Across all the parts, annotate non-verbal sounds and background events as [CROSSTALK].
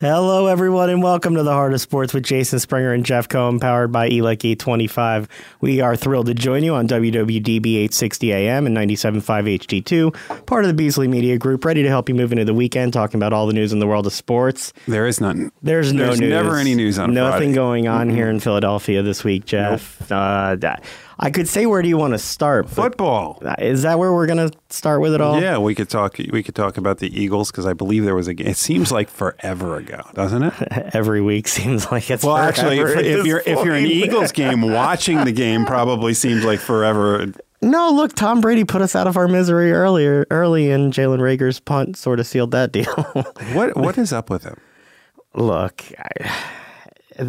Hello, everyone, and welcome to the Heart of Sports with Jason Springer and Jeff Cohen, powered by ELEC 825. We are thrilled to join you on WWDB 860 AM and 97.5 HD2, part of the Beasley Media Group, ready to help you move into the weekend, talking about all the news in the world of sports. There is none. There's no There's news. never any news on Nothing Friday. going on here in Philadelphia this week, Jeff. Uh, that- I could say, where do you want to start? Football. Is that where we're going to start with it all? Yeah, we could talk. We could talk about the Eagles because I believe there was a game. It seems like forever ago, doesn't it? [LAUGHS] Every week seems like it's Well, actually, if, if you're if you're an. Eagles game, watching the game probably seems like forever. No, look, Tom Brady put us out of our misery earlier, early, and Jalen Reagor's punt sort of sealed that deal. What what is up with him? [LAUGHS] look, I,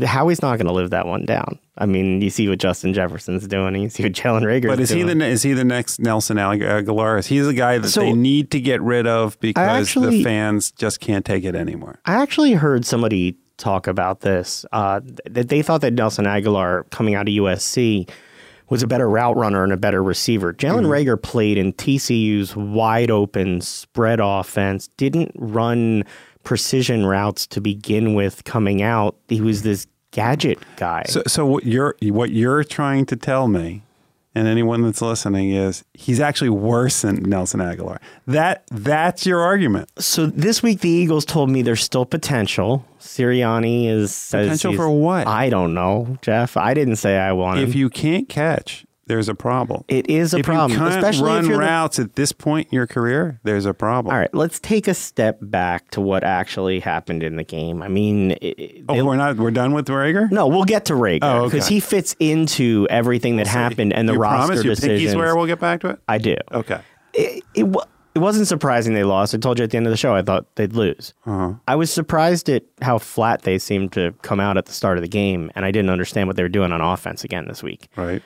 Howie's not going to live that one down. I mean, you see what Justin Jefferson's doing, and you see what Jalen Reagor's But is he the is he the next Nelson Agholor? Is he the guy that So- they need to get rid of because actually- the fans just can't take it anymore? I actually heard somebody talk about this uh, that they thought that Nelson Agholor coming out of USC was a better route runner and a better receiver. Jalen Reagor played in TCU's wide open spread offense, didn't run precision routes to begin with coming out. He was this gadget guy. So, so what you're what you're trying to tell me, and anyone that's listening is he's actually worse than Nelson Agholor. That that's your argument. So this week the Eagles told me there's still potential. Sirianni is Potential for what? I don't know, Jeff. I didn't say I want. If you can't catch, there's a problem. it is a if problem, you can't especially run if you're the- routes at this point in your career, there's a problem. All right, let's take a step back to what actually happened in the game. I mean, it, it- Oh, they- we're not. We're done with Reagor. no, we'll get to Reagor Oh, because okay. he fits into everything that happened and the you roster promise you swear we'll get back to it. I do. Okay. It, it, it wasn't surprising they lost. I told you at the end of the show I thought they'd lose. Uh-huh. I was surprised at how flat they seemed to come out at the start of the game, and I didn't understand what they were doing on offense again this week. Right.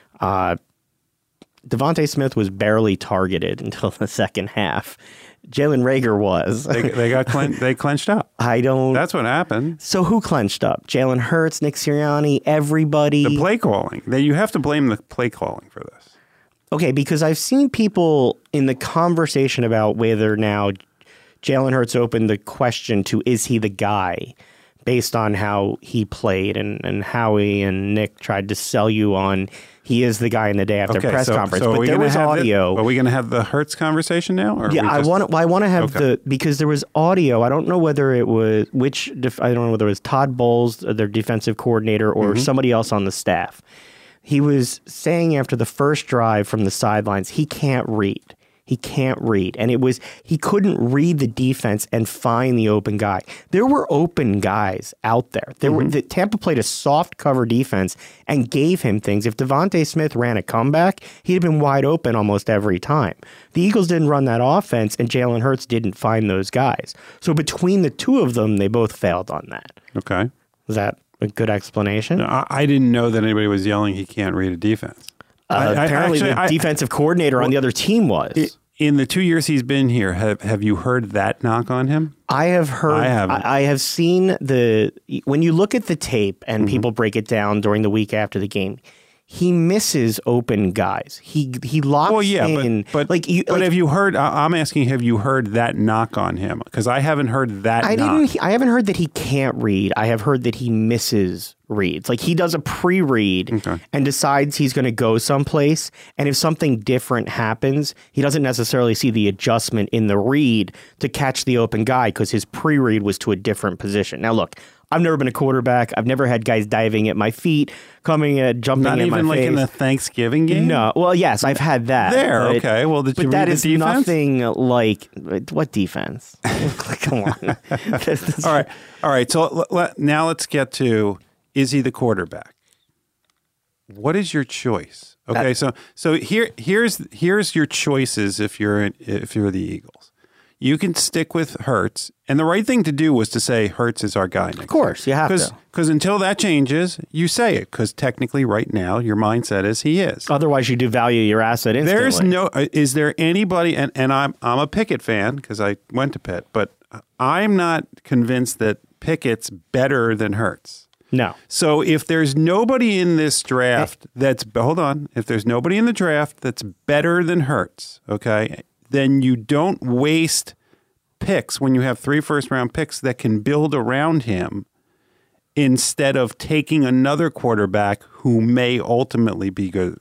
DeVonta Smith was barely targeted until the second half. Jalen Reagor was. They, they got clen- [LAUGHS] they clenched up. I don't. That's what happened. so who clenched up? Jalen Hurts, Nick Sirianni, everybody. The play calling. You have to blame the play calling for this. Okay, because I've seen people in the conversation about whether now Jalen Hurts opened the question to is he the guy based on how he played and, and Howie and Nick tried to sell you on he is the guy in the day after Okay, press so, conference. so but there was have the- audio. are we going to have the Hurts conversation now? Or yeah, I want. I want to have Okay. the because there was audio. I don't know whether it was which. Def, I don't know whether it was Todd Bowles, uh, their defensive coordinator, or Mm-hmm. somebody else on the staff. He was saying after the first drive from the sidelines, he can't read. He can't read, and it was he couldn't read the defense and find the open guy. There were open guys out there. There Mm-hmm. were the, Tampa played a soft cover defense and gave him things. If DeVonta Smith ran a comeback, he'd have been wide open almost every time. The Eagles didn't run that offense, and Jalen Hurts didn't find those guys. So between the two of them, they both failed on that. Okay. Is that a good explanation? I, I didn't know that anybody was yelling he can't read a defense. Uh, I- I- apparently, actually, the defensive coordinator on the other team was. In the two years he's been here, have have you heard that knock on him? I have heard. I haven't. I, I have seen the when you look at the tape and Mm-hmm. people break it down during the week after the game. He misses open guys. He he locks Well, yeah, in. but but like you, but like, have you heard? I'm asking, have you heard that knock on him? Because I haven't heard that. I knock. didn't. I haven't heard that he can't read. I have heard that he misses reads. Like he does a pre-read Okay. and decides he's going to go someplace, and if something different happens, he doesn't necessarily see the adjustment in the read to catch the open guy because his pre-read was to a different position. Now, look. I've never been a quarterback. I've never had guys diving at my feet, coming at jumping Not at even like in the Thanksgiving game. No, well, yes, I've had that. There, but- okay. Well, did but you that read the is defense? nothing like what defense? [LAUGHS] Come on. [LAUGHS] All right, all right. So l- l- now let's get to: Is he the quarterback? What is your choice? Okay, so so here here's here's your choices if you're if you're the Eagles. You can stick with Hurts, and the right thing to do was to say Hurts is our guy. Of course, you have to. Because until that changes, you say it. Because technically, right now, your mindset is he is. Otherwise, you devalue your asset instantly. There's no. uh, Is there anybody? And, and I'm I'm a Pickett fan because I went to Pitt, but I'm not convinced that Pickett's better than Hurts. no. So if there's nobody in this draft that's hold on, if there's nobody in the draft that's better than Hurts, okay, then you don't waste picks when you have three first round picks that can build around him instead of taking another quarterback who may ultimately be good.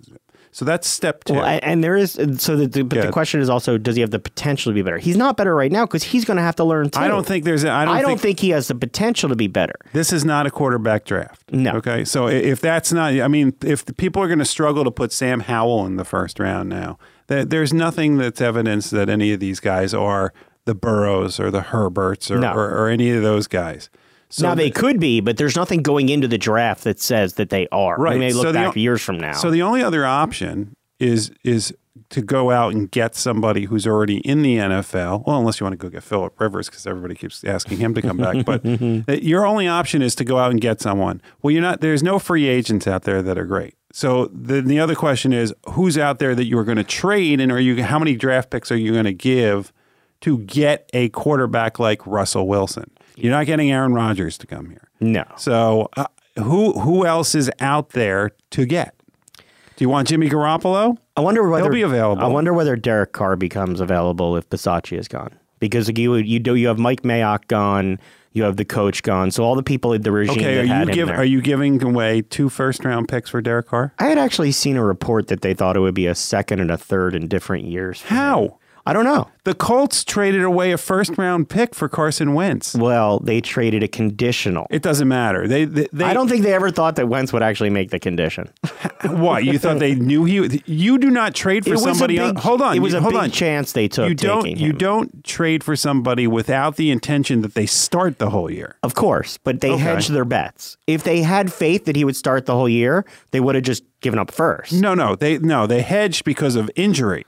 So that's step two. Well, and there is so the, the, but the question is also does he have the potential to be better? He's not better right now because he's going to have to learn too. I don't think there's. A, I don't, I don't think, think he has the potential to be better. this is not a quarterback draft. No. Okay. So if that's not, I mean, if the people are going to struggle to put Sam Howell in the first round now, there's nothing that's evidence that any of these guys are the Burrows or the Herberts or, No. or, or any of those guys. So now they the- could be, but there's nothing going into the draft that says that they are. Right. We may look So back o- years from now. So the only other option is is to go out and get somebody who's already in the NFL. Well, unless you want to go get Philip Rivers because everybody keeps asking him to come back. But [LAUGHS] your only option is to go out and get someone. Well, you're not. There's no free agents out there that are great. So the the other question is who's out there that you are going to trade, and are you how many draft picks are you going to give to get a quarterback like Russell Wilson? You're not getting Aaron Rodgers to come here. no. So uh, who who else is out there to get? Do you want Jimmy Garoppolo? I wonder whether he'll be available. I wonder whether Derek Carr becomes available if Bisaccia is gone. Because you you do you have Mike Mayock gone, you have the coach gone, so all the people in the regime Okay, are you give, are you giving away two first round picks for Derek Carr? I had actually seen a report that they thought it would be a second and a third in different years. How? him. I don't know. The Colts traded away a first round pick for Carson Wentz. Well, they traded a conditional. It doesn't matter. They, they, they I don't think they ever thought that Wentz would actually make the condition. [LAUGHS] What you thought they knew he? You do not trade for It somebody. big- on, hold on. It was you- a hold big on. chance they took. You don't. You don't trade for somebody without the intention that they start the whole year. Of course, but they Okay. hedged their bets. If they had faith that he would start the whole year, they would have just given up first. No, no. They no. They hedged because of injury.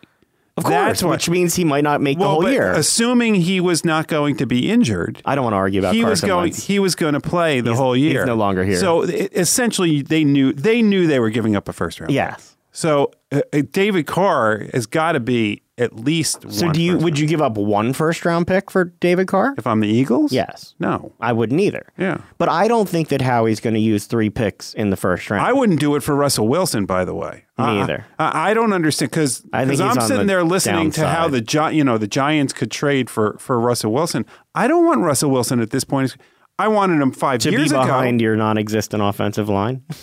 Of course, That's what- which means he might not make the whole but year. assuming he was not going to be injured, I don't want to argue about he was Carson going. Wentz. He was going to play the He's- whole he's year. no longer here. So essentially, they knew they knew they were giving up a first round. Yes. So uh, uh, David Carr has got to be at least. So one do you would you give up one first round pick for David Carr? If I'm the Eagles, Yes. No. I wouldn't either. Yeah. But I don't think that Howie's going to use three picks in the first round. I wouldn't do it for Russell Wilson, by the way. Me I- either. I, I don't understand because I'm sitting the there listening to how the Gi- you know the Giants could trade for for Russell Wilson. I don't want Russell Wilson at this point. I wanted him five to years be ago. behind your non-existent offensive line. [LAUGHS]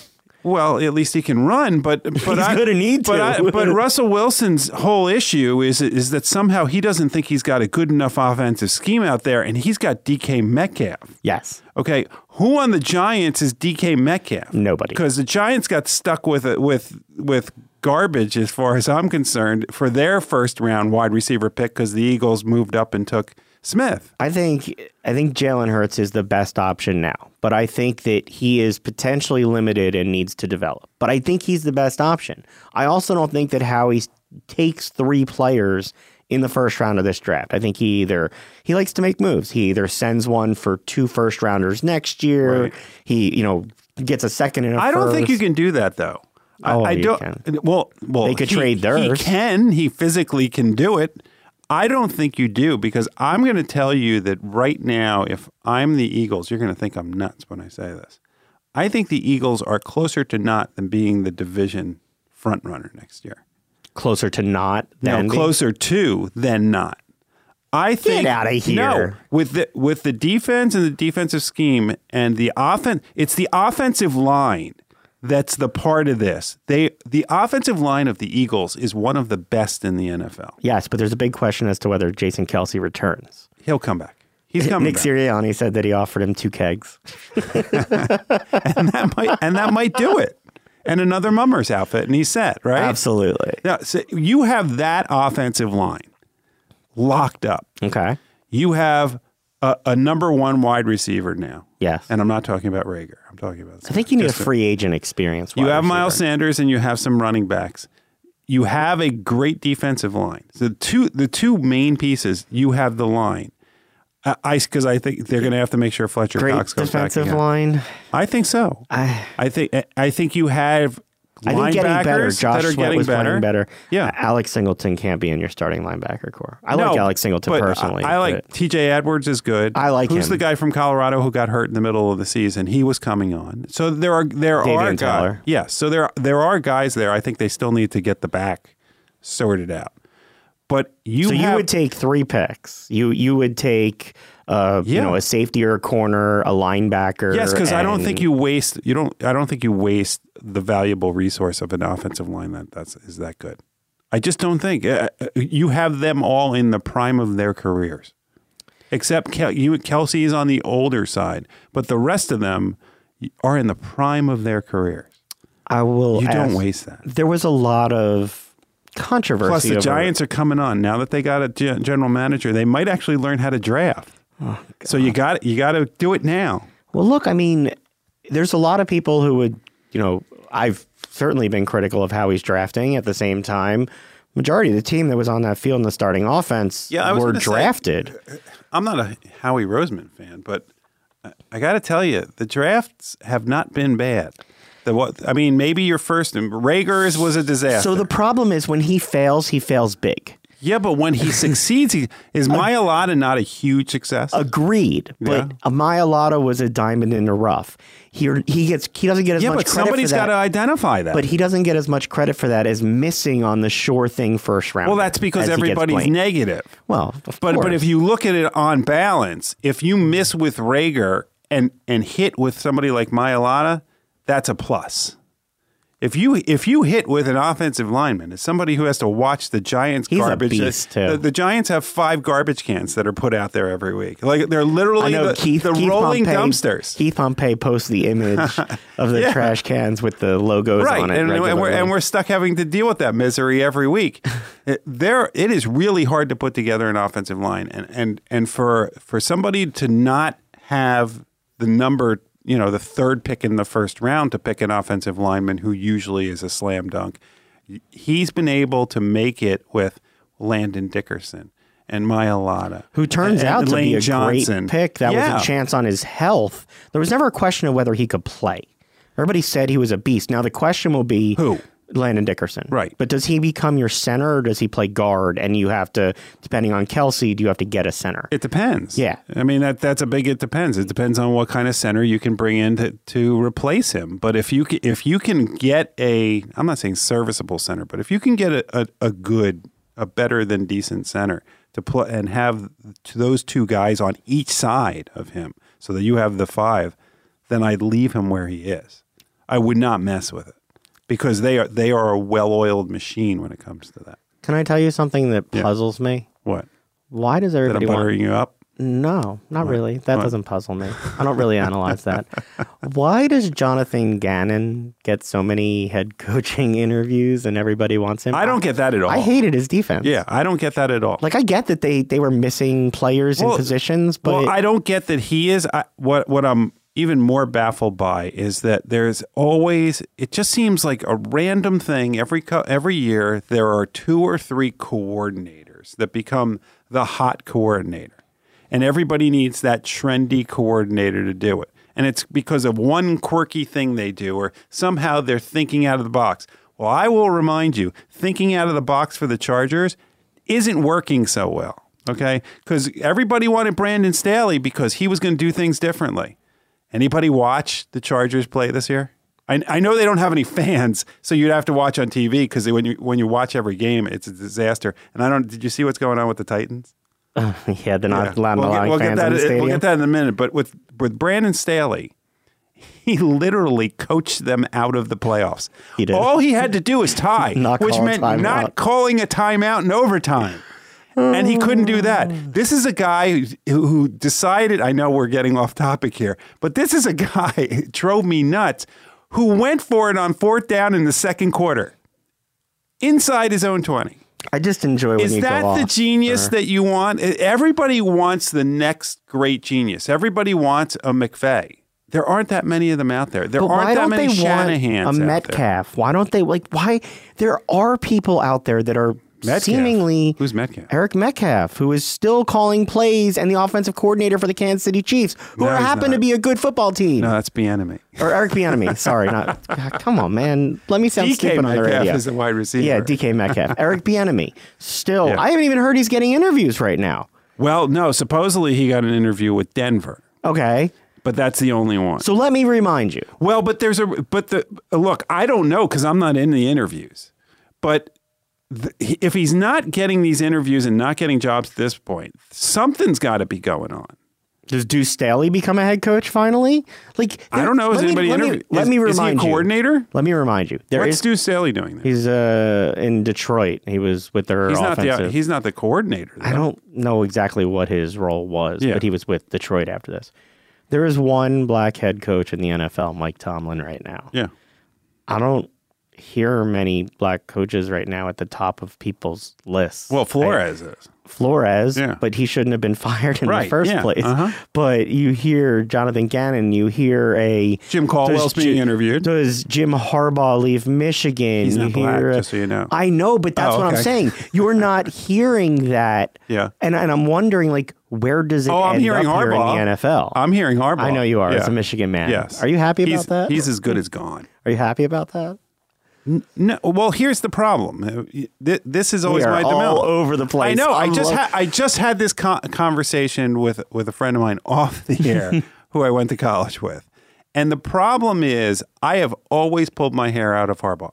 Well, at least he can run, but [LAUGHS] but He's I, gonna need but to. I, but [LAUGHS] Russell Wilson's whole issue is is that somehow he doesn't think he's got a good enough offensive scheme out there, and he's got DK Metcalf. Yes. Okay, who on the Giants is DK Metcalf? Nobody. because the Giants got stuck with it with with garbage as far as I'm concerned for their first round wide receiver pick because the Eagles moved up and took Smith. I think I think Jalen Hurts is the best option now, but I think that he is potentially limited and needs to develop. But I think he's the best option. I also don't think that Howie takes three players in the first round of this draft. I think he either he likes to make moves. He either sends one for two first rounders next year. Right. He you know gets a second and a I don't think you can do that though. I- Oh, I, you don't. can. Well, well, They could he- trade theirs. He can. He physically can do it. I don't think you do because I'm going to tell you that right now, if I'm the Eagles, you're going to think I'm nuts when I say this. I think the Eagles are closer to not than being the division front runner next year. closer to not No, than closer to than not. I think out of here. No, with the with the defense and the defensive scheme and the offense, it's the offensive line that's the part of this. They the offensive line of the Eagles is one of the best in the NFL. Yes, but there's a big question as to whether Jason Kelce returns. He'll come back. He's [LAUGHS] coming Nick back. Sirianni said that he offered him two kegs. [LAUGHS] and that might and that might do it. And another mummer's outfit, and he's set, right? Absolutely. Now, so you have that offensive line locked up. Okay. You have a, a number one wide receiver now. Yes. And I'm not talking about Reagor. I'm talking about. I think you need a free agent experience. You have Miles. Sanders and you have some running backs. You have a great defensive line. So the two the two main pieces. You have the line. I because I, think they're going to have to make sure Fletcher Great Cox goes back defensive line. I think so. I, I think I think you have I think getting better. Josh that are Sweat was better. playing better. Yeah. Alex Singleton can't be in your starting linebacker core. I No, like Alex Singleton personally. I, I like T.J. Edwards is good. I like Who's him. the guy from Colorado who got hurt in the middle of the season? He was coming on. So there are there are guys. Yes. So there there are guys there. I think they still need to get the back sorted out. But you so you would take three picks. You you would take uh, you know a safety or a corner, a linebacker. Yes, because I don't think you waste you don't I don't think you waste the valuable resource of an offensive line that that's is that good. I just don't think Uh, uh, you have them all in the prime of their careers, except Kel- you Kelce is on the older side, but the rest of them are in the prime of their careers. I will. You don't waste that. There was a lot of controversy. Plus, the Giants are coming on now that they got a general manager. They might actually learn how to draft. Oh, so you got you got to do it now. Well, look, I mean, there's a lot of people who would, you know, I've certainly been critical of how he's drafting. At the same time, majority of the team that was on that field in the starting offense Yeah, I were gonna say- drafted. I'm not a Howie Roseman fan, but I- I got to tell you, the drafts have not been bad. The what? I mean, maybe your first Reagor's was a disaster. so the problem is when he fails, he fails big. Yeah, but when he [LAUGHS] succeeds, he, is Mailata not a huge success? Agreed, but Yeah. was a diamond in the rough. He he gets he doesn't get as yeah, much but credit somebody's for got that. to identify that. but he doesn't get as much credit for that as missing on the sure thing first round. well, that's because everybody's negative. well, of But but if you look at it on balance, if you miss with Reagor and and hit with somebody like Mailata, that's a plus. If you if you hit with an offensive lineman, as somebody who has to watch the Giants He's a garbage, beast, too. The, the Giants have five garbage cans that are put out there every week. Like they're literally know the, Keith, the Keith rolling Pompey, dumpsters. Keith Pompey posts the image [LAUGHS] of the Yeah. trash cans with the logos Right, on it. and, and we're, and we're stuck having to deal with that misery every week. [LAUGHS] it, there, it is really hard to put together an offensive line, and and and for for somebody to not have the number, you know, the third pick in the first round to pick an offensive lineman who usually is a slam dunk, he's been able to make it with Landon Dickerson and Mailata, who turns and out to Lane be a Johnson. great pick. That Yeah. was a chance on his health. There was never a question of whether he could play. Everybody said he was a beast. Now the question will be Who? Landon Dickerson. Right. But does he become your center or does he play guard? And you have to, depending on Kelce, do you have to get a center? It depends. Yeah. I mean that that's a big it depends. It depends on what kind of center you can bring in to, to replace him. But if you ca- if you can get a I'm not saying serviceable center, but if you can get a, a, a good a better than decent center to play and have those two guys on each side of him so that you have the five, then I'd leave him where he is. I would not mess with it because they are they are a well-oiled machine when it comes to that. Can I tell you something that puzzles me? What? Why does That I'm everybody want you up? No, not really. That What? doesn't puzzle me. I don't really analyze that. [LAUGHS] Why does Jonathan Gannon get so many head [LAUGHS] coaching interviews and everybody wants him? I don't get that at all. I hated his defense. Yeah, I don't get that at all. Like I get that they they were missing players in Well- positions, but well, I don't get that he is. I, what what I'm even more baffled by is that there's always. It just seems like a random thing every every year. There are two or three coordinators that become the hot coordinator, and everybody needs that trendy coordinator to do it. And it's because of one quirky thing they do, or somehow they're thinking out of the box. Well, I will remind you, thinking out of the box for the Chargers isn't working so well. Okay, because everybody wanted Brandon Staley because he was going to do things differently. Anybody watch the Chargers play this year? I, I know they don't have any fans, so you'd have to watch on TV because when you when you watch every game, it's a disaster. And I don't. Did you see what's going on with the Titans? [LAUGHS] yeah, they're not Yeah. allowing we'll, get, we'll get fans that. in the stadium. We'll get that in a minute. But with with Brandon Staley, he literally coached them out of the playoffs. He did. All he had to do was [LAUGHS] tie, Not which meant not calling a timeout in overtime. And he couldn't do that. This is a guy who, who decided. I know we're getting off topic here, but this is a [LAUGHS] guy it drove me nuts. Who went for it on fourth down in the second quarter, inside his own twenty. I just enjoy when Is that the genius that you want? Everybody wants the next great genius. Everybody wants a McVay. There aren't that many of them out there. There But aren't why that don't many they want Shanahans a out there. Metcalf? Why don't they like? Why there are people out there that are Metcalf? seemingly Who's Metcalf? Eric Metcalf, who is still calling plays and the offensive coordinator for the Kansas City Chiefs, who No, happen to be a good football team. No, that's Bieniemy. Or Eric Bieniemy. [LAUGHS] Sorry, not. God, come on, man. Let me sound DK stupid on the radio. is the wide receiver. Yeah, DK Metcalf. [LAUGHS] Eric Bieniemy. Still, Yeah. I haven't even heard he's getting interviews right now. Well, no, supposedly he got an interview with Denver, Okay, but that's the only one. so let me remind you. Well, but there's a but the look, I don't know because I'm not in the interviews, but th- if he's not getting these interviews and not getting jobs at this point, something's got to be going on. Does Deuce Staley become a head coach finally? Like I don't know. Is let me- anybody let me, let is- me is he a remind you. coordinator? Let me remind you. There What's is- Stu Staley doing there? he's uh in Detroit. He was with their He's not offensive. the he's not the coordinator. I don't know exactly what his role was, Yeah. but he was with Detroit after this. There is one black head coach in the NFL, Mike Tomlin, right now. Yeah. I don't hear many black coaches right now at the top of people's lists. Well, I- Flores is. Flores, Yeah. but he shouldn't have been [LAUGHS] fired in Right, the first yeah, place. uh-huh. But you hear Jonathan Gannon, you hear a Jim Caldwell's being interviewed. Does Jim Harbaugh leave Michigan? He's you not black, hear, just so you know. I know, but that's Oh, what I'm saying. You're not [LAUGHS] hearing that. Yeah. And and I'm wondering, like, where does it Oh, I'm end hearing up here in the NFL? I'm hearing Harbaugh. I know you are as a Michigan man. Yes. Are you happy He's- about that? He's as good as gone. Are you happy about that? No, well, here's the problem. Uh, This is always my all over the place. I know. I I'm just lo- had I just had this con- conversation with with a friend of mine [LAUGHS] off the air [LAUGHS] who I went to college with, and the problem is I have always pulled my hair out of Harbaugh.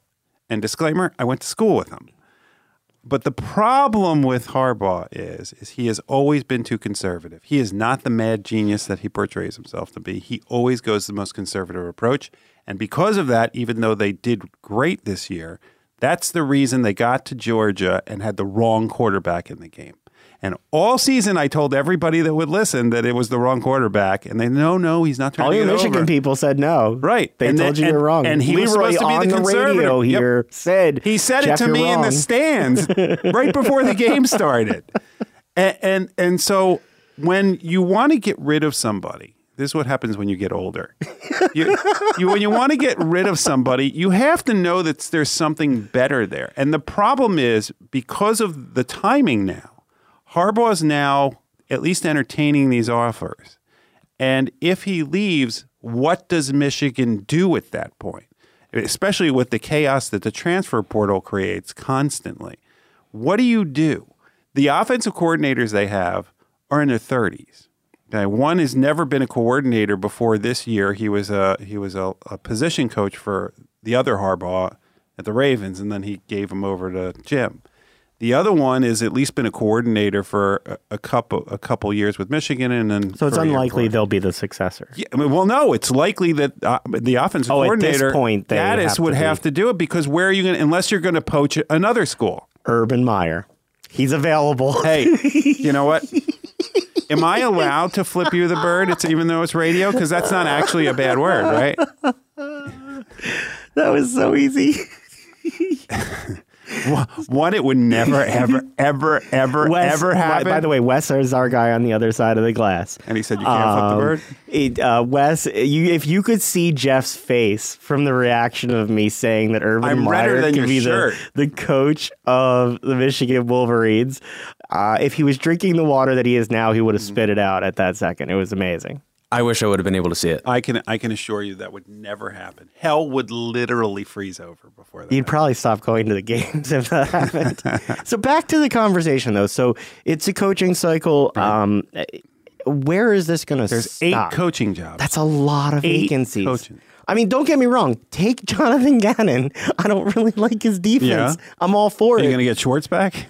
And disclaimer: I went to school with him. But the problem with Harbaugh is, is he has always been too conservative. He is not the mad genius that he portrays himself to be. He always goes the most conservative approach. And because of that, even though they did great this year, that's the reason they got to Georgia and had the wrong quarterback in the game. And all season, I told everybody that would listen that it was the wrong quarterback, and they no, no, he's not all your Michigan over. people said no. Right. They And told then- you you're wrong. and he was supposed to be the the, conservative. radio Yep. here said He said it to me in the stands [LAUGHS] right before the game started. And, and and so when you want to get rid of somebody, this is what happens when you get older. You, you when you want to get rid of somebody, you have to know that there's something better there. And the problem is because of the timing now, Harbaugh is now at least entertaining these offers. And if he leaves, what does Michigan do at that point? Especially with the chaos that the transfer portal creates constantly. What do you do? The offensive coordinators they have are in their 30s. Okay, one has never been a coordinator before this year. He was a he was a, a position coach for the other Harbaugh at the Ravens, and then he gave him over to Jim. The other one has at least been a coordinator for a, a couple a couple years with Michigan, and then So it's for a year unlikely they'll be the successor. Yeah, I mean, well, no, it's likely that uh, the offensive Oh, at coordinator point, they Gattis have would be. have to do it because where are you going? Unless you're going to poach another school. Urban Meyer. He's available. Hey, [LAUGHS] you know what? Am I allowed to flip you the bird? It's even though it's radio because that's not actually a bad word, right? That was so easy. [LAUGHS] One, it would never, ever, ever, ever, Wes, ever happen. By the way, Wes is our guy on the other side of the glass. and he said you can't flip the Um, bird. It, uh, Wes, you, if you could see Jeff's face from the reaction of me saying that Urban I'm Meyer could be the, shirt. the coach of the Michigan Wolverines, uh, if he was drinking the water that he is now, he would have spit it out at that second. It was amazing. I wish I would have been able to see it. I can, I can assure you that would never happen. Hell would literally freeze over before that. You'd probably stop going to the games if that happened. [LAUGHS] so back to the conversation though. So it's a coaching cycle. Um, where is this going to There's stop? eight coaching jobs. That's a lot of Eight vacancies. coaches. I mean, don't get me wrong. Take [LAUGHS] Jonathan Gannon. I don't really like his defense. Yeah? I'm all for it. Are you it. going to get Schwartz back?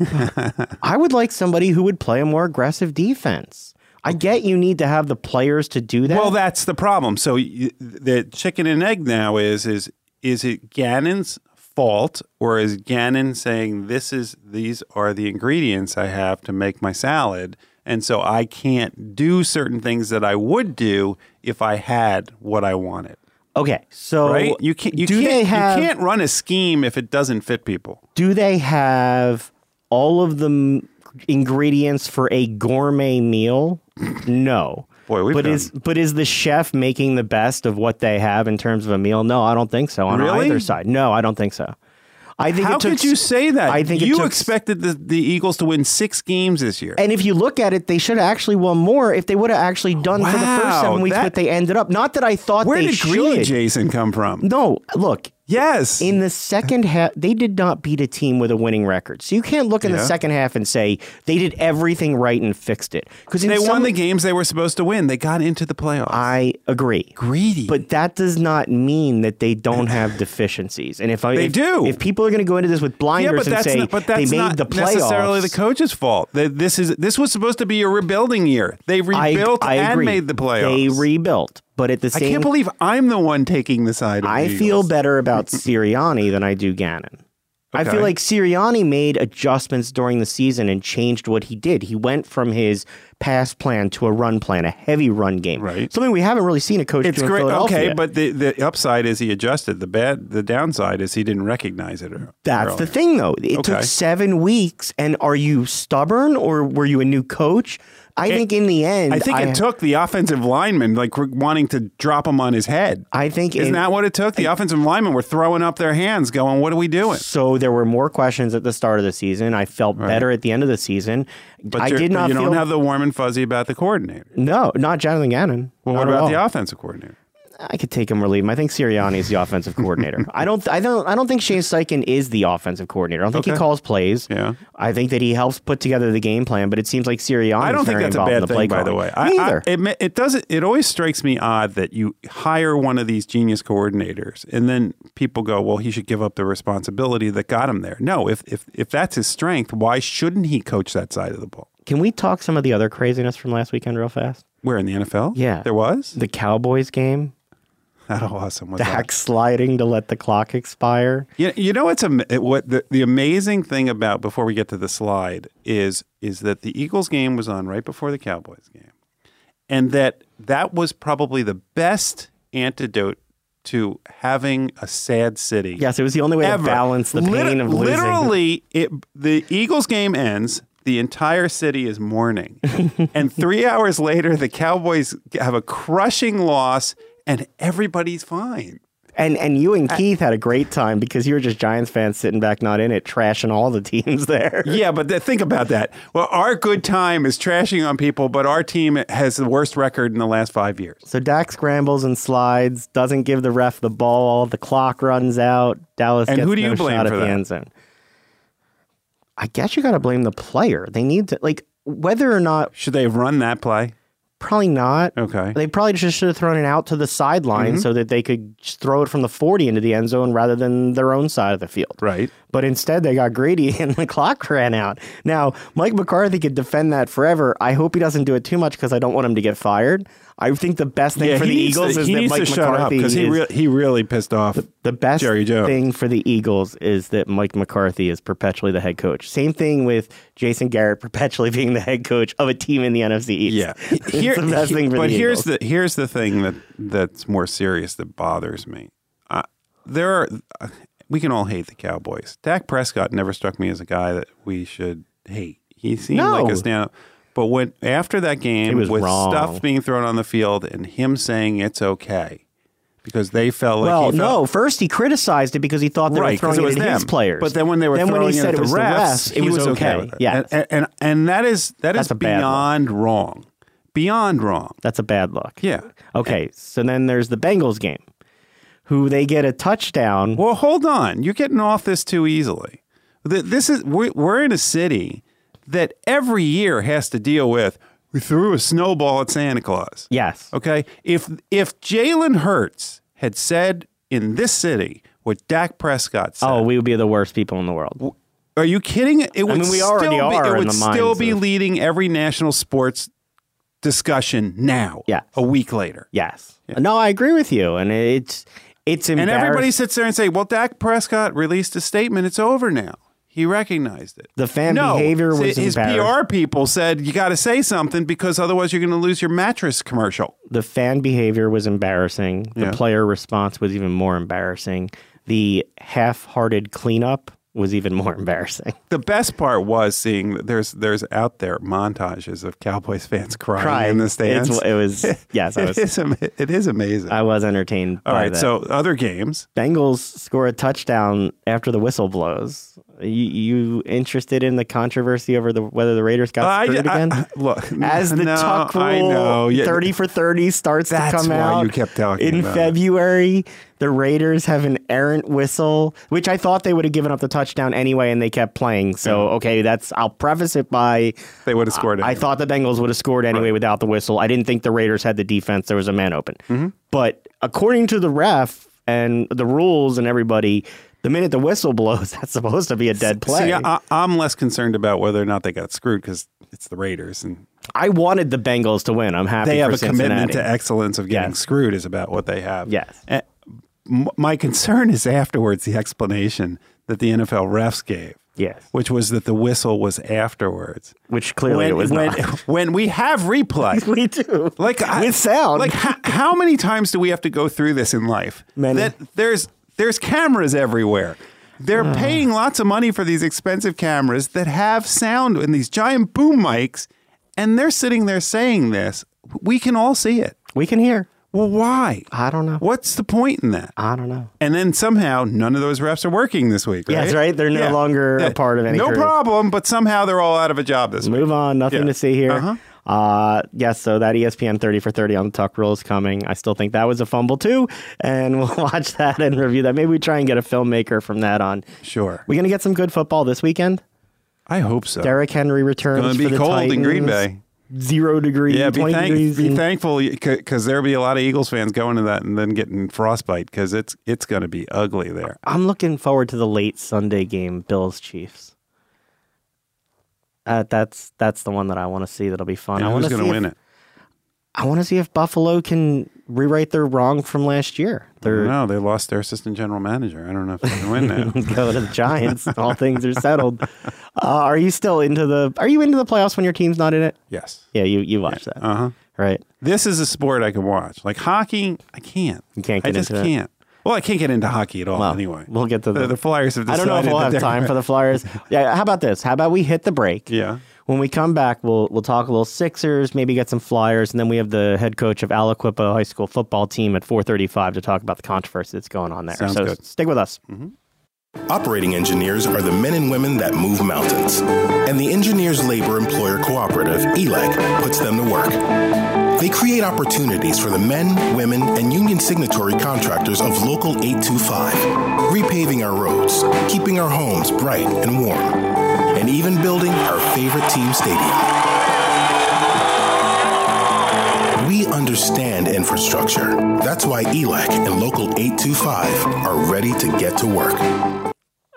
[LAUGHS] I would like somebody who would play a more aggressive defense. I get you need to have the players to do that. Well, that's the problem. So you, the chicken and egg now is is is it Gannon's fault or is Gannon saying this is these are the ingredients I have to make my salad and so I can't do certain things that I would do if I had what I wanted. Okay, so Right? You can't you do can't have you can't run a scheme if it doesn't fit people. do they have all of the m- ingredients for a gourmet meal? No. Boy, we've but done- is but is the chef making the best of what they have in terms of a meal? No, I don't think so on Really? either side. No, I don't think so. I think How it took could you say that? I think you took- expected the, the Eagles to win 6 games this year. And if you look at it, they should have actually won more if they would have actually done for the first seven weeks that- what they ended up. Not that I thought Where they did should. Green Jason come from? No, look, Yes. In the second half, they did not beat a team with a winning record. So you can't look in the second half and say they did everything right and fixed it. Because they won the games they were supposed to win. They got into the playoffs. I agree. Greedy. But that does not mean that they don't [LAUGHS] have deficiencies. And if I, They if, do. if people are going to go into this with yeah, blinders but and that's say not, but they made the playoffs, necessarily the coach's fault. This is this was supposed to be a rebuilding year. They I, rebuilt I and agree. made the playoffs. They rebuilt, but at the same, I can't believe I'm the one taking the side. Of I the feel better about Sirianni than I do Gannon. I feel like Sirianni made adjustments during the season and changed what he did. He went from his pass plan to a run plan, a heavy run game. Right. Something we haven't really seen a coach It's do great. Okay, but the, the upside is he adjusted. The bad, the downside is he didn't recognize it. That's the thing, though. It Okay. took seven weeks. And are you stubborn or were you a new coach? I think in the end, I think it took the offensive lineman like wanting to drop him on his head. I think Isn't in- that what it took? The offensive linemen were throwing up their hands, going, "What are we doing?" So there were more questions at the start of the season. I felt better at the end of the season. But I did not You feel don't have the warm and fuzzy about the coordinator. no, not Jonathan Gannon. Well, what about all. the offensive coordinator? I could take him or leave him. I think Sirianni is the offensive coordinator. [LAUGHS] I don't. I don't. I don't think Shane Steichen is the offensive coordinator. I don't think he calls plays. Yeah. I think that he helps put together the game plan. But it seems like Sirianni. I don't think that's a bad thing, by the way. I, Me I- either. it, it doesn't. It always strikes me odd that you hire one of these genius coordinators, and then people go, "Well, he should give up the responsibility that got him there." No, if if if that's his strength, why shouldn't he coach that side of the ball? Can we talk some of the other craziness from last weekend real fast? Where in the NFL? Yeah. there was. The Cowboys game. How awesome was that? Dak sliding to let the clock expire. You, you know what's am- what the, the amazing thing about before we get to the slide is is that the Eagles game was on right before the Cowboys game, and that that was probably the best antidote to having a sad city. Yes, it was the only way ever. to balance the pain Lit- of losing. Literally, it, the Eagles game ends. The entire city is mourning, [LAUGHS] and three hours later, the Cowboys have a crushing loss, and everybody's fine. And and you and Keith had a great time because you were just Giants fans sitting back, not in it, trashing all the teams [LAUGHS] there. Yeah, but th- think about that. Well, our good time is trashing on people, but our team has the worst record in the last five years. So Dak scrambles and slides, doesn't give the ref the ball. The clock runs out. Dallas And gets who do you no blame shot at the end zone. I guess you got to blame the player. They need to like whether or not. Should they run that play? Probably not. Okay. They probably just should have thrown it out to the sideline Mm-hmm. so that they could just throw it from the 40 into the end zone rather than their own side of the field. Right. But instead, they got greedy [LAUGHS] and the clock ran out. Now, Mike McCarthy could defend that forever. I hope he doesn't do it too much because I don't want him to get fired. I think the best thing for the Eagles to, is that Mike up McCarthy because he, re- he really pissed off. the best Jerry Jones. thing for the Eagles is that Mike McCarthy is perpetually the head coach. Same thing with Jason Garrett perpetually [LAUGHS] being the head coach of a team in the NFC East. Yeah, [LAUGHS] it's Here- the best thing for but the here's the here's the thing that that's more serious that bothers me. Uh, there are uh, we can all hate the Cowboys. Dak Prescott never struck me as a guy that we should hate. He seemed No. like a stand. But when after that game, was with wrong. stuff being thrown on the field and him saying it's okay because they felt like well, no. First, he criticized it because he thought they right were throwing it was it at his players. But then when they were then throwing when he it said at it the was refs, the refs, it he was, okay. with it. Yeah, and, and and that is that is That's look. beyond wrong, beyond wrong. that's a bad look. Yeah. Okay, so then there's the Bengals game, who they get a touchdown. Well, hold on. You're getting off this too easily. This is we're in a city that every year has to deal with. We threw a snowball at Santa Claus. Yes. Okay. If if Jalen Hurts had said in this city what Dak Prescott said, Oh, we would be the worst people in the world. are you kidding? It would I mean, we still already be, it would still be of- leading every national sports discussion now. Yes. A week later. Yes. No, I agree with you, and it's it's And everybody sits there and say, "Well, Dak Prescott released a statement. It's over now. He recognized it." The fan no, behavior was his. PR people said you got to say something because otherwise you're going to lose your mattress commercial. the fan behavior was embarrassing. The Yeah. player response was even more embarrassing. The half-hearted cleanup was even more [LAUGHS] embarrassing. The best part was seeing that there's there's out there montages of Cowboys fans crying, Crying. in the stands. It's- it was [LAUGHS] yes, I It was is it is amazing. I was entertained. All right, that. so other games. Bengals score a touchdown after the whistle blows. You, you interested in the controversy over the whether the Raiders got I- screwed I- again? [LAUGHS] look, As the no, Tuck rule, I know. Yeah, thirty for thirty starts to come why out. you kept talking in about it. February. The Raiders have an errant whistle, which I thought they would have given up the touchdown anyway, and they kept playing. So okay, that's. I'll preface it by They would have scored it. I thought the Bengals would have scored anyway without the whistle. I didn't think the Raiders had the defense. There was a man open. Mm-hmm. But according to the ref and the rules and everybody, the minute the whistle blows, [LAUGHS] that's supposed to be a dead play. See, I, I'm less concerned about whether or not they got screwed because it's the Raiders and I wanted the Bengals to win. I'm happy they have a commitment to excellence of getting Yes. screwed is about what they have. Yes. Eh, m- my concern is afterwards the explanation that the NFL refs gave. Yes. Which was that the whistle was afterwards. Which clearly it was when, not. [LAUGHS] when we have replay. [LAUGHS] we do. like I- with sound. Like how, how many times do we have to go through this in life? Many. That there's there's cameras everywhere. They're paying lots of money for these expensive cameras that have sound and these giant boom mics, and they're sitting there saying this. We can all see it. we can hear. Well, why? I don't know. What's the point in that? I don't know. And then somehow none of those refs are working this week. Right? Yes, right? They're no longer a part of any No crew. problem, but somehow they're all out of a job this week. Move on. Nothing Yeah. to see here. Uh-huh. Uh, yes, so that ESPN 30 for 30 on the Tuck rule is coming. I still think that was a fumble too, and [LAUGHS] we'll watch that and review that. Maybe we try and get a filmmaker from that on. Sure. We're going to get some good football this weekend? I hope so. Derrick Henry returns Going to for be the cold in Green Bay. Zero degrees, Yeah, be, thank, degrees. be and- thankful because there'll be a lot of Eagles fans going to that and then getting frostbite because it's it's going to be ugly there. I'm looking forward to the late Sunday game, Bills Chiefs. Uh, that's that's the one that I want to see. That'll be fun. And I who's going to win it? I want to see if Buffalo can rewrite their wrong from last year. No, they lost their assistant general manager. I don't know if they can win now. [LAUGHS] go to the Giants. [LAUGHS] All things are settled. Uh, are you still into the? Are you into the playoffs when your team's not in it? yes. Yeah, you you watch that, Uh huh. right? This is a sport I can watch. Like hockey, I can't. You can't I get just into it? I just can't. Well, I can't get into hockey at all Well, anyway. we'll get to the, the- the Flyers have I don't know if we'll have time for the Flyers. [LAUGHS] Yeah, how about this? How about we hit the break? Yeah. When we come back, we'll we'll talk a little Sixers, maybe get some Flyers, and then we have the head coach of Aliquippa High School football team at 4:35 to talk about the controversy that's going on there. Sounds so good. stick with us. Mm-hmm. Operating engineers are the men and women that move mountains. And the Engineers Labor Employer Cooperative, E ELEC, puts them to work. They create opportunities for the men, women, and union signatory contractors of Local 825, repaving our roads, keeping our homes bright and warm, and even building our favorite team stadium. We understand infrastructure. That's why ELEC and Local 825 are ready to get to work.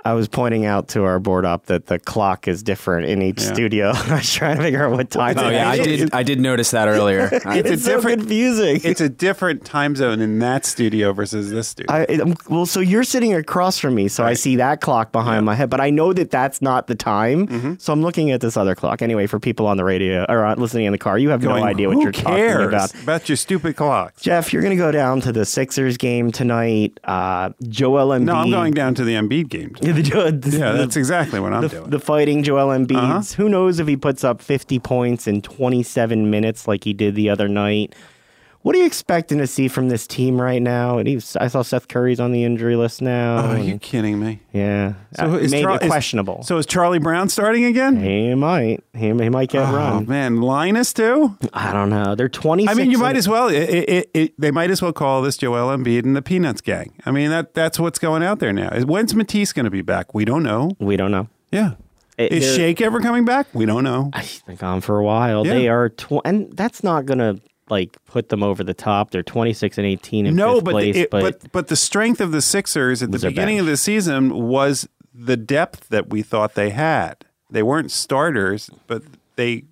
I was pointing out to our board op that the clock is different in each Yeah. studio. [LAUGHS] I was trying to figure out what time. Oh it yeah, I is. did. I did notice that earlier. It's, [LAUGHS] It's a so different- confusing. It's a different time zone in that studio versus this studio. I, it- um, well, so you're sitting across from me, so I see that clock behind my head, but I know that that's not the time. Mm-hmm. So I'm looking at this other clock. Anyway, for people on the radio or uh, listening in the car, you have Going, no idea what you're cares talking about. about your stupid clocks? Jeff, you're going to go down to the Sixers game tonight. Uh, Joel Embiid. No, I'm going down to the Embiid game. Yeah, the, [LAUGHS] the, Yeah, that's exactly what I'm the, doing. the fighting Joel Embiid. Uh-huh. Who knows if he puts up 50 points in 27 minutes like he did the other night? What are you expecting to see from this team right now? And he's, I saw Seth Curry's on the injury list now. Oh, are and- you kidding me? yeah, So Uh, is maybe Char- is- questionable. So is Charlie Brown starting again? he might, he, he might get run. Oh run. man, Linus too. I don't know. They're 26. I mean, you might as well. It, it, it, it- they might as well call this Joel Embiid and the Peanuts gang. I mean, that that's what's going out there now. When's Matisse going to be back? We don't know. We don't know. Yeah. It- Is they're- Shake ever coming back? We don't know. He's been gone for a while. Yeah. They are, tw- and that's not gonna like put them over the top. They're 26 and 18 in no, fifth but, place, it, but, but but the strength of the Sixers at the beginning of the season was the depth that we thought they had. They weren't starters, but they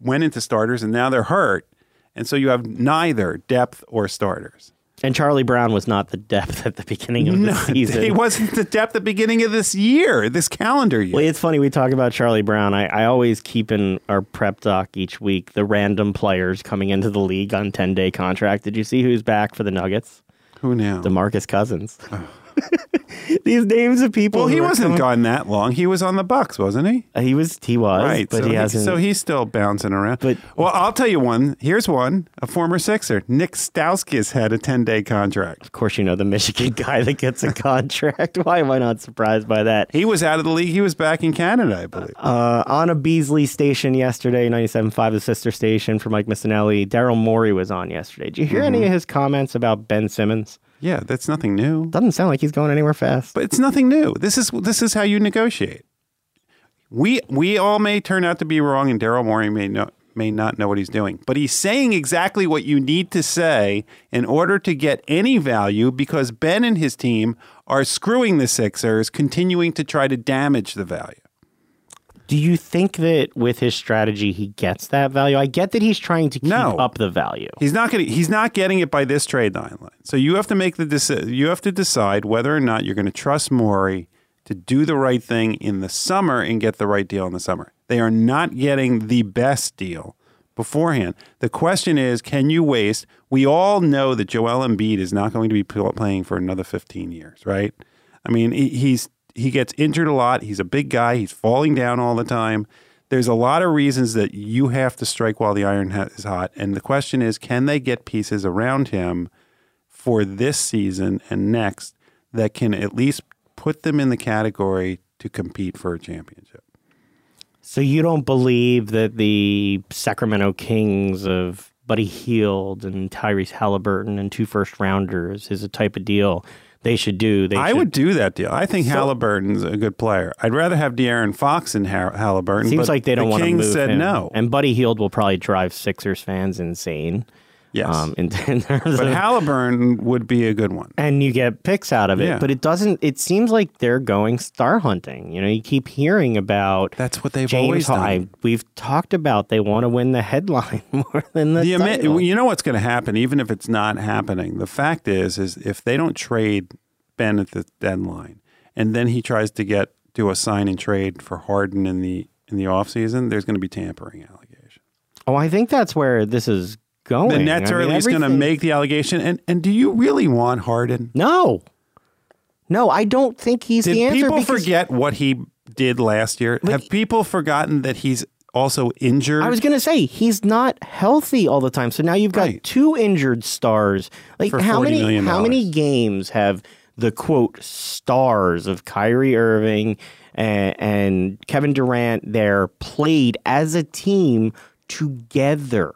went into starters, and now they're hurt, and so you have neither depth or starters. And Charlie Brown was not the depth at the beginning of the [LAUGHS] season. He wasn't the depth at the beginning of this year, this calendar year. Well, it's funny we talk about Charlie Brown. I, I always keep in our prep doc each week the random players coming into the league on 10 day contract. Did you see who's back for the Nuggets? Who now? Demarcus Cousins. [SIGHS] [LAUGHS] These names of people. Well, he wasn't coming- gone that long. He was on the Bucks, wasn't he? Uh, He was. He was. Right, But so he hasn't. So he's still bouncing around. But- well, I'll tell you one. Here's one: a former Sixer, Nick Stauskas, had a 10 day contract. of course, you know the Michigan [LAUGHS] guy that gets a contract. [LAUGHS] Why am I not surprised by that? He was out of the league. He was back in Canada, I believe. Uh, on a Beasley station yesterday, 97.5, the sister station for Mike Missanelli, Daryl Morey was on yesterday. Did you hear Mm-hmm. any of his comments about Ben Simmons? Yeah, that's nothing new. Doesn't sound like he's going anywhere fast. But it's nothing new. This is this is how you negotiate. We we all may turn out to be wrong, and Daryl Morey may know, may not know what he's doing. But he's saying exactly what you need to say in order to get any value, because Ben and his team are screwing the Sixers, continuing to try to damage the value. Do you think that with his strategy he gets that value? I get that he's trying to keep No. up the value. He's not getting he's not getting it by this trade line. So you have to make the deci- you have to decide whether or not you're going to trust Morey to do the right thing in the summer and get the right deal in the summer. They are not getting the best deal beforehand. The question is, can you waste? We all know that Joel Embiid is not going to be playing for another 15 years, right? I mean, he's he gets injured a lot. He's a big guy. He's falling down all the time. There's a lot of reasons that you have to strike while the iron is hot. And the question is, can they get pieces around him for this season and next that can at least put them in the category to compete for a championship? So you don't believe that the Sacramento Kings of Buddy Hield and Tyrese Halliburton and two first rounders is a type of deal they should do? They I should- would do that deal. I think Halliburton's a good player. I'd rather have De'Aaron Fox Har- Halliburton. Seems but like they don't the want to move said him. no. And Buddy Hield will probably drive Sixers fans insane. Yes, Um, in, [LAUGHS] in terms but of, Halliburton would be a good one. and you get picks out of it, Yeah. but it doesn't. It seems like they're going star hunting. You know, you keep hearing about That's what they've James. always done. I, we've talked about they want to win the headline [LAUGHS] more than the, the title. you know what's going to happen even if it's not happening the fact is is if they don't trade ben at the deadline and then he tries to get do a sign and trade for harden in the in the offseason there's going to be tampering allegations Oh, I think that's where this is going. the nets I are at least going to make the allegation and and do you really want harden No, no, I don't think he's did the answer. people because forget what he did last year have people forgotten that he's also injured I was going to say he's not healthy all the time. So now you've got Right. two injured stars. Like For how many million how many games have the quote stars of Kyrie Irving and, and Kevin Durant there played as a team together?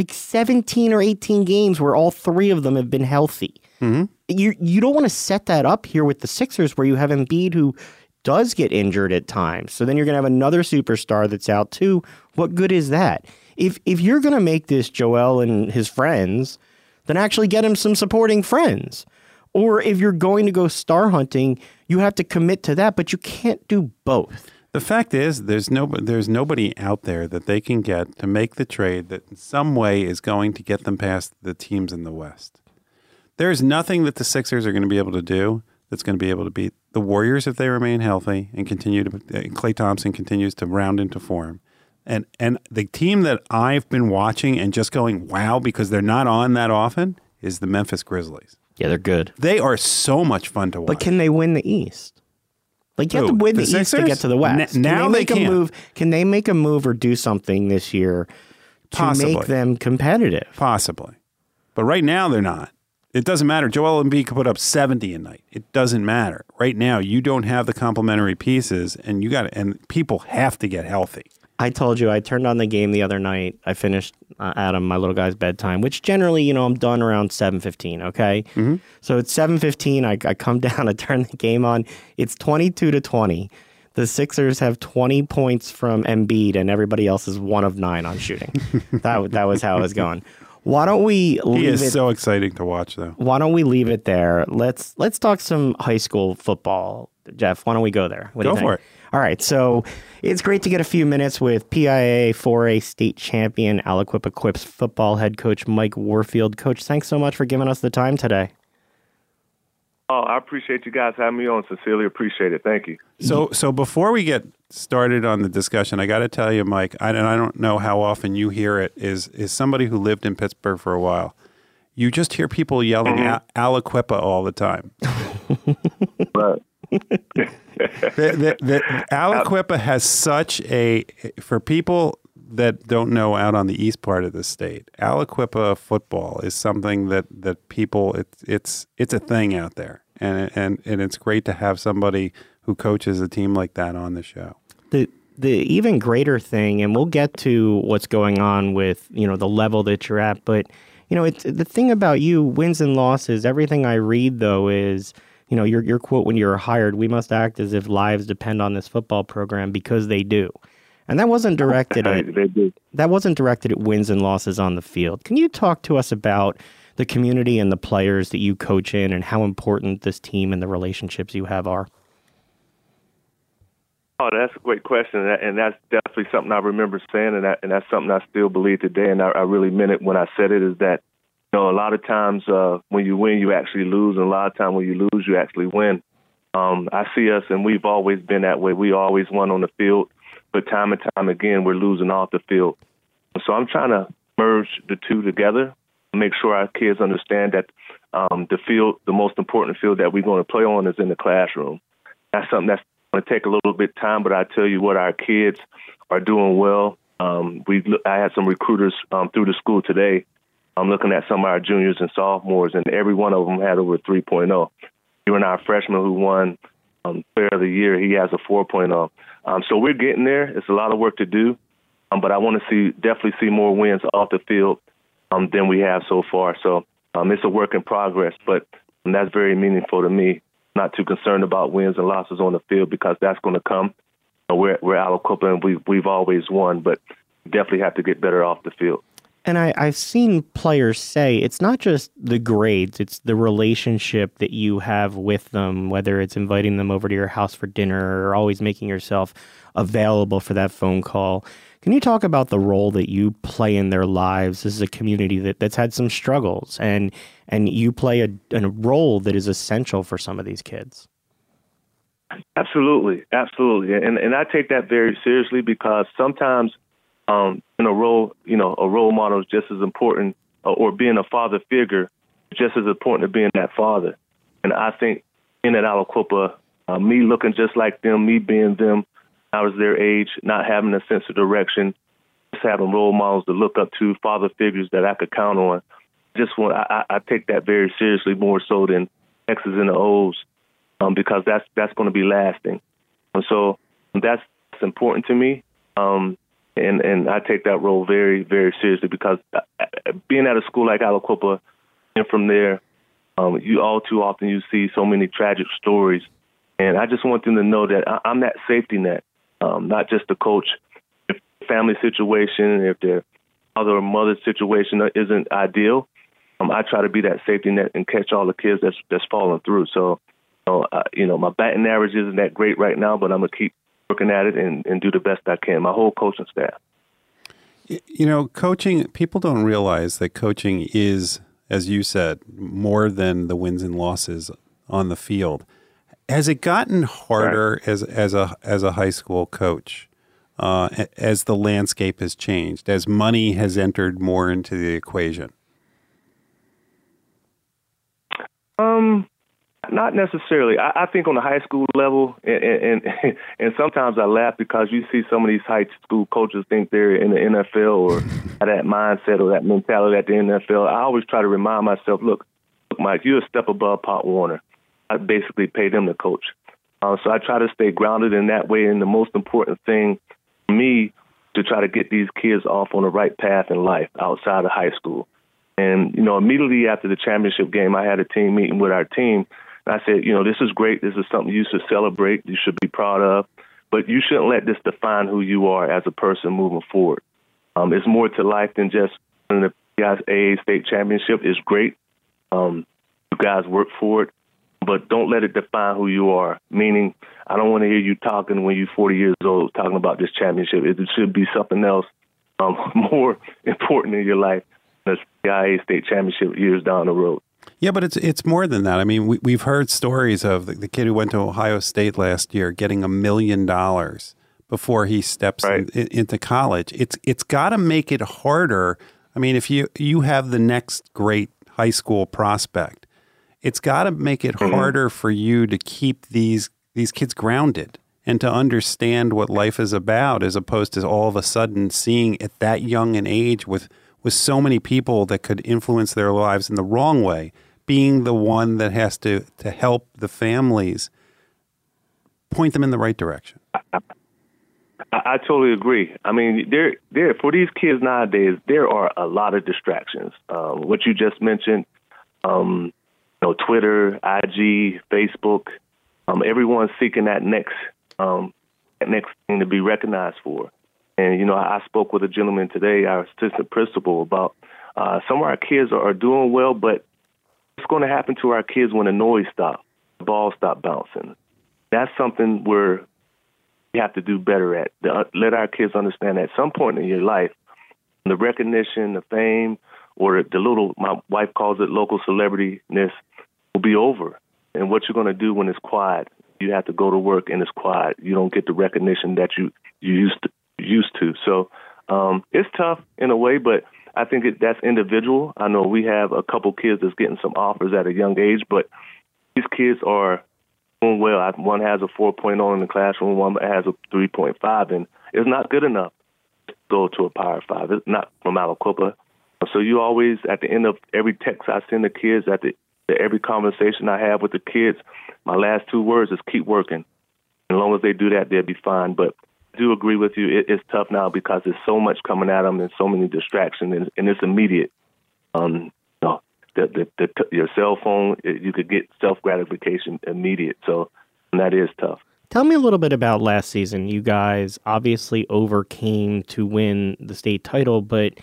Like 17 or 18 games where all three of them have been healthy. Mm-hmm. You you don't want to set that up here with the Sixers where you have Embiid who does get injured at times. So then you're going to have another superstar that's out too. What good is that? If if you're going to make this Joel and his friends, then actually get him some supporting friends. Or if you're going to go star hunting, you have to commit to that, but you can't do both. The fact is, there's no there's nobody out there that they can get to make the trade that in some way is going to get them past the teams in the West. There's nothing that the Sixers are going to be able to do that's going to be able to beat the Warriors if they remain healthy and continue to. Eh, Klay Thompson continues to round into form, and and the team that I've been watching and just going wow because they're not on that often is the Memphis Grizzlies. Yeah, they're good. They are so much fun to watch. But can they win the East? Like you have to win the, The East to get to the West. N- now can they they make a can. move? Can they make a move or do something this year to Possibly. make them competitive? Possibly. But right now they're not. It doesn't matter. Joel Embiid could put up 70 a night. It doesn't matter. Right now you don't have the complementary pieces and you got and people have to get healthy. I told you I turned on the game the other night. I finished uh, Adam, my little guy's bedtime, which generally, you know, I'm done around seven fifteen. Okay, mm-hmm. so it's seven fifteen. I, I come [LAUGHS] down, I turn the game on. It's twenty two to twenty. The Sixers have twenty points from Embiid, and everybody else is one of nine on shooting. [LAUGHS] that that was how it was going. Why don't we He leave is it? so exciting to watch though. why don't we leave it there? Let's let's talk some high school football, Jeff. Why don't we go there? What do Go you think? for it. All right, so it's great to get a few minutes with PIAA 4A state champion Aliquippa Quips football head coach Mike Warfield. Coach, thanks so much for giving us the time today. Oh, I appreciate you guys having me on. Sincerely appreciate it. Thank you. So so before we get started on the discussion, I got to tell you Mike, I, and I don't know how often you hear it is is somebody who lived in Pittsburgh for a while. you just hear people yelling Mm-hmm. mm Aliquippa all the time. [LAUGHS] But [LAUGHS] the, the, the Aliquippa has such a for people that don't know out on the east part of the state. Aliquippa football is something that that people it's it's it's a thing out there, and and and it's great to have somebody who coaches a team like that on the show. the the even greater thing, and we'll get to what's going on with you know the level that you're at, but you know it's the thing about you wins and losses. Everything I read though is you know your your quote when you're hired, we must act as if lives depend on this football program because they do, and that wasn't directed they, at do. that wasn't directed at wins and losses on the field. Can you talk to us about the community and the players that you coach in, and how important this team and the relationships you have are? Oh, that's a great question, and, that's definitely something I remember saying, and, that, and that's something I still believe today, and I, I really meant it when I said it. Is that you know a lot of times uh, when you win, you actually lose, and a lot of times when you lose, you actually win. Um, I see us, and we've always been that way. We always won on the field, but time and time again, we're losing off the field. So I'm trying to merge the two together, make sure our kids understand that um, the field, the most important field that we're going to play on, is in the classroom. That's something that's going to take a little bit time, but I tell you what, our kids are doing well. Um, we I had some recruiters um, through the school today. I'm looking at some of our juniors and sophomores, and every one of them had over 3.0. Even our freshman who won um, Player of the Year, he has a 4.0. Um, so we're getting there. It's a lot of work to do, um, but I want to see definitely see more wins off the field um, than we have so far. So um, it's a work in progress, but that's very meaningful to me. Not too concerned about wins and losses on the field because that's going to come. We're we're Aliquippa and we we've always won, but definitely have to get better off the field. And I, I've seen players say it's not just the grades, it's the relationship that you have with them, whether it's inviting them over to your house for dinner or always making yourself available for that phone call. Can you talk about the role that you play in their lives? This is a community that, that's had some struggles, and and you play a, a role that is essential for some of these kids. Absolutely, absolutely, and and I take that very seriously because sometimes, um, in a role, you know, a role model is just as important, uh, or being a father figure, just as important as being that father. And I think in at Aliquippa, uh, me looking just like them, me being them, I was their age, not having a sense of direction, just having role models to look up to, father figures that I could count on. Just want I, I I take that very seriously, more so than X's and the O's um, because that's that's going to be lasting. And so that's, that's important to me, um, and and I take that role very very seriously because uh, uh, being at a school like Aliquippa, and from there, um, you all too often you see so many tragic stories, and I just want them to know that I, I'm that safety net, um, not just the coach. If family situation, if their father or mother situation isn't ideal, um, I try to be that safety net and catch all the kids that's that's falling through. So, uh, you know, my batting average isn't that great right now, but I'm gonna keep working at it and, and do the best I can. My whole coaching staff. You know, coaching, people don't realize that coaching is, as you said, more than the wins and losses on the field. Has it gotten harder as, as, a, as a high school coach uh, as the landscape has changed, as money has entered more into the equation? Um, not necessarily. I, I think on the high school level, and, and [LAUGHS] and sometimes I laugh because you see some of these high school coaches think they're in the NFL or that mindset or that mentality at the NFL. I always try to remind myself, look, look, Mike, you're a step above Pop Warner. I basically pay them to coach. Uh, so I try to stay grounded in that way. And the most important thing for me to try to get these kids off on the right path in life outside of high school. And, you know, immediately after the championship game, I had a team meeting with our team. I said, you know, this is great. This is something you should celebrate. You should be proud of. But you shouldn't let this define who you are as a person moving forward. Um, it's more to life than just the guys AA state championship is great. Um, you guys work for it, but don't let it define who you are. Meaning, I don't want to hear you talking when you're 40 years old talking about this championship. It should be something else um, [LAUGHS] more important in your life than the IA state championship years down the road. Yeah, but it's it's more than that. I mean, we, we've heard stories of the, the kid who went to Ohio State last year getting a million dollars before he steps Right. in, into college. It's it's got to make it harder. I mean, if you you have the next great high school prospect. It's got to make it Mm-hmm. harder for you to keep these these kids grounded and to understand what life is about as opposed to all of a sudden seeing at that young an age with with so many people that could influence their lives in the wrong way being the one that has to to help the families point them in the right direction I, I totally agree. I mean, there, there for these kids nowadays, there are a lot of distractions. Um, what you just mentioned, um, you know, Twitter, IG, Facebook, um, everyone's seeking that next, um, that next thing to be recognized for. And you know, I, spoke with a gentleman today, our assistant principal, about uh, some of our kids are, doing well, but what's going to happen to our kids when the noise stops, the ball stop bouncing? That's something where we have to do better at. The, uh, let our kids understand at some point in your life, the recognition, the fame, or the little, my wife calls it local celebrityness, will be over. And what you're going to do when it's quiet, you have to go to work and it's quiet. You don't get the recognition that you, you used to, used to. So um, it's tough in a way, but I think it, that's individual. I know we have a couple kids that's getting some offers at a young age, but these kids are doing well. One has a 4.0 in the classroom, one has a 3.5, and it's not good enough to go to a Power Five. It's not from Malacopa. So you always, at the end of every text I send the kids, at the every conversation I have with the kids, my last two words is keep working. As long as they do that, they'll be fine. But do agree with you. It, it's tough now because there's so much coming at them and so many distractions, and, and it's immediate. Um, no, the, the, the, your cell phone, it, you could get self gratification immediate. So and that is tough. Tell me a little bit about last season. You guys obviously overcame to win the state title, but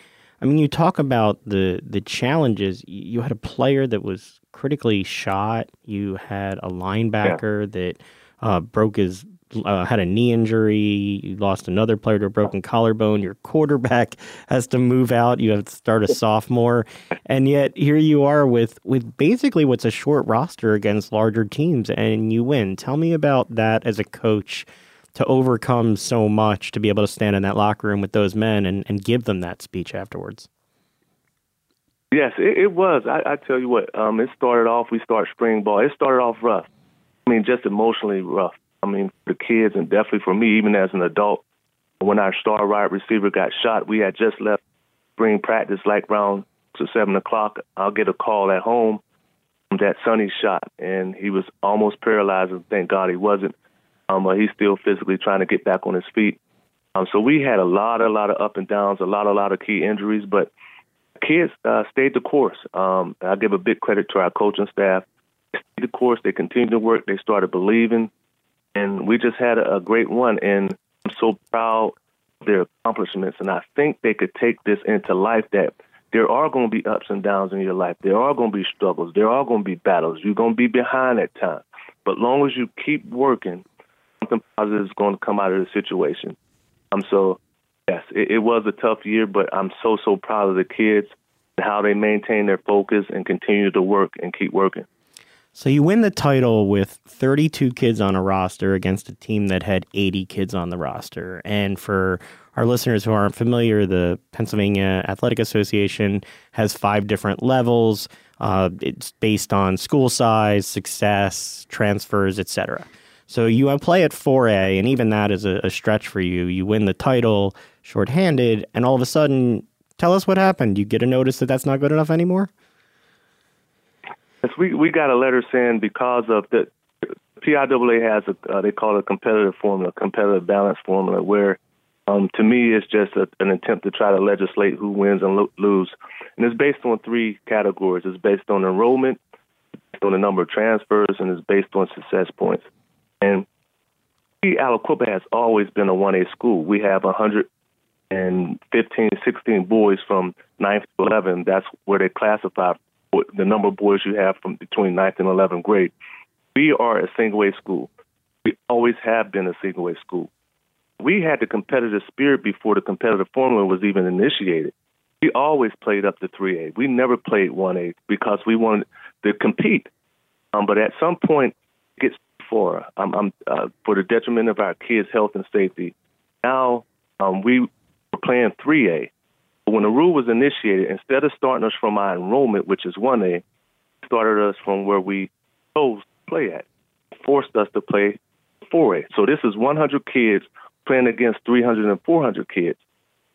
I mean, you talk about the the challenges. You had a player that was critically shot. You had a linebacker that uh, broke his uh, had a knee injury. You lost another player to a broken collarbone. Your quarterback [LAUGHS] has to move out. You have to start a sophomore, and yet here you are with with basically what's a short roster against larger teams, and you win. Tell me about that as a coach to overcome so much to be able to stand in that locker room with those men and, and give them that speech afterwards. Yes, it, it was. I, I tell you what, um, it started off. We start spring ball. It started off rough. I mean, just emotionally rough. I mean, for the kids and definitely for me, even as an adult. When our star wide receiver got shot, we had just left spring practice, like around to seven o'clock. I'll get a call at home that Sonny shot, and he was almost paralyzed. And thank God he wasn't. Um, but he's still physically trying to get back on his feet. Um, so we had a lot, a lot of up and downs, a lot, a lot of key injuries, but kids uh, stayed the course. Um, I give a big credit to our coaching staff. They stayed the course. They continued to work. They started believing, and we just had a, great one. And I'm so proud of their accomplishments. And I think they could take this into life that there are going to be ups and downs in your life. There are going to be struggles. There are going to be battles. You're going to be behind at times. But long as you keep working, something positive is going to come out of the situation. Um, so yes, it, it was a tough year, but I'm so so proud of the kids and how they maintain their focus and continue to work and keep working. So you win the title with 32 kids on a roster against a team that had 80 kids on the roster. And for our listeners who aren't familiar, the Pennsylvania Athletic Association has five different levels. Uh, it's based on school size, success, transfers, etc. So you play at 4A, and even that is a, a stretch for you. You win the title shorthanded, and all of a sudden, tell us what happened. You get a notice that that's not good enough anymore? We we got a letter saying because of the PIAA has a uh, they call it a competitive formula, competitive balance formula, where um, to me it's just a, an attempt to try to legislate who wins and lo- lose, and it's based on three categories. It's based on enrollment, based on the number of transfers, and it's based on success points. And Aliquippa has always been a 1A school. We have 115, 16 boys from 9th to 11. That's where they classify the number of boys you have from between ninth and 11th grade. We are a single A school. We always have been a single A school. We had the competitive spirit before the competitive formula was even initiated. We always played up to 3A. We never played 1A because we wanted to compete. Um, but at some point, it gets for um, um, uh, for the detriment of our kids' health and safety. Now um, we were playing 3A. But when the rule was initiated, instead of starting us from our enrollment, which is 1A, started us from where we chose to play at, forced us to play 4A. So this is 100 kids playing against 300 and 400 kids.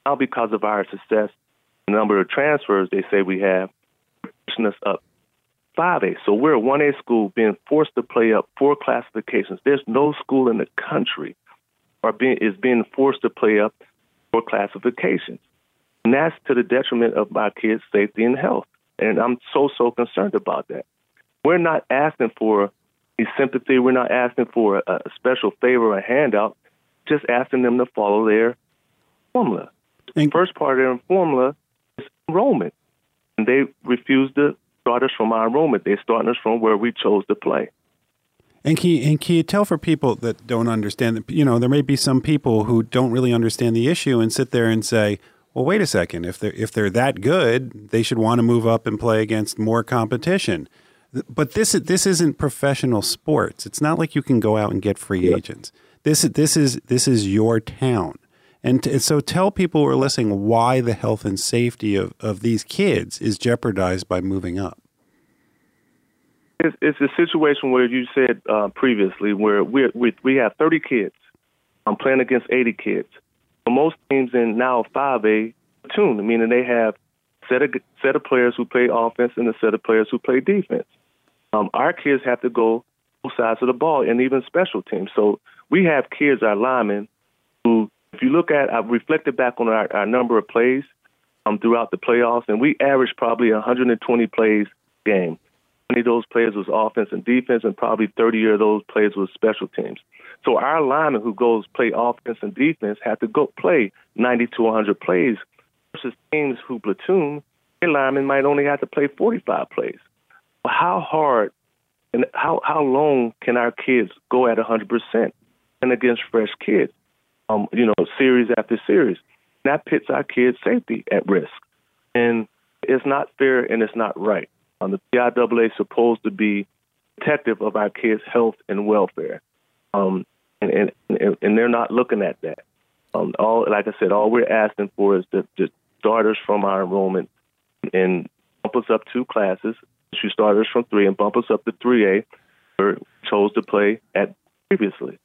Now, because of our success, the number of transfers they say we have, pushing us up 5A. So we're a 1A school being forced to play up four classifications. There's no school in the country are being, is being forced to play up four classifications. And that's to the detriment of my kids' safety and health. And I'm so, so concerned about that. We're not asking for sympathy. We're not asking for a, a special favor or a handout, just asking them to follow their formula. The first part of their formula is enrollment. And they refuse to start us from our enrollment. They're starting us from where we chose to play. And can, you, and can you tell for people that don't understand that, you know, there may be some people who don't really understand the issue and sit there and say, well, wait a second, if they're, if they're that good, they should want to move up and play against more competition. But this, this isn't professional sports. It's not like you can go out and get free yep. agents. This, this, is, this is your town. And t- so tell people who are listening why the health and safety of, of these kids is jeopardized by moving up. It's, it's a situation where you said uh, previously where we we we have 30 kids. I'm playing against 80 kids. Most teams in now 5A platoon, meaning they have set of set of players who play offense and a set of players who play defense. Um, our kids have to go both sides of the ball and even special teams. So we have kids, our linemen, who, if you look at, I've reflected back on our, our number of plays um, throughout the playoffs, and we averaged probably 120 plays game. 20 of those plays was offense and defense, and probably 30 of those plays was special teams. So our lineman who goes play offense and defense have to go play 90 to 100 plays versus teams who platoon, their linemen might only have to play 45 plays. How hard and how how long can our kids go at 100% and against fresh kids? Um, you know, series after series. That puts our kids' safety at risk, and it's not fair and it's not right. Um, the PIAA is supposed to be protective of our kids' health and welfare, um, and, and and they're not looking at that. Um, all like I said, all we're asking for is to, to start us from our enrollment and bump us up two classes. She started us from three and bump us up to three A, or chose to play at previously.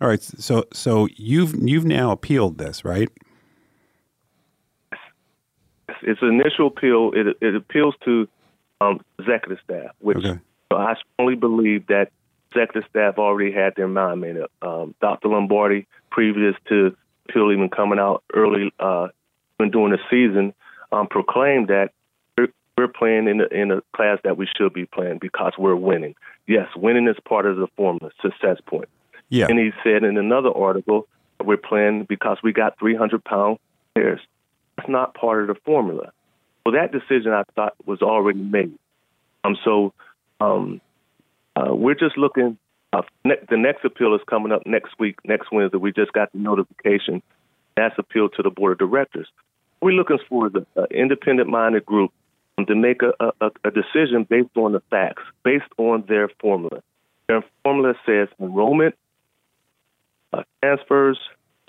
All right, so so you've you've now appealed this, right? It's an initial appeal. It it appeals to um, executive staff, which okay. I strongly believe that executive staff already had their mind made up. Um, Dr. Lombardi, previous to appeal even coming out early, uh, when during the season, um, proclaimed that we're, we're playing in a, in a class that we should be playing because we're winning. Yes, winning is part of the formula, success point. Yeah. And he said in another article, we're playing because we got 300 pound players. That's not part of the formula. Well, that decision I thought was already made. Um, so um, uh, we're just looking. Uh, ne- the next appeal is coming up next week, next Wednesday. We just got the notification. That's appealed to the board of directors. We're looking for the uh, independent-minded group to make a, a, a decision based on the facts, based on their formula. Their formula says enrollment, uh, transfers,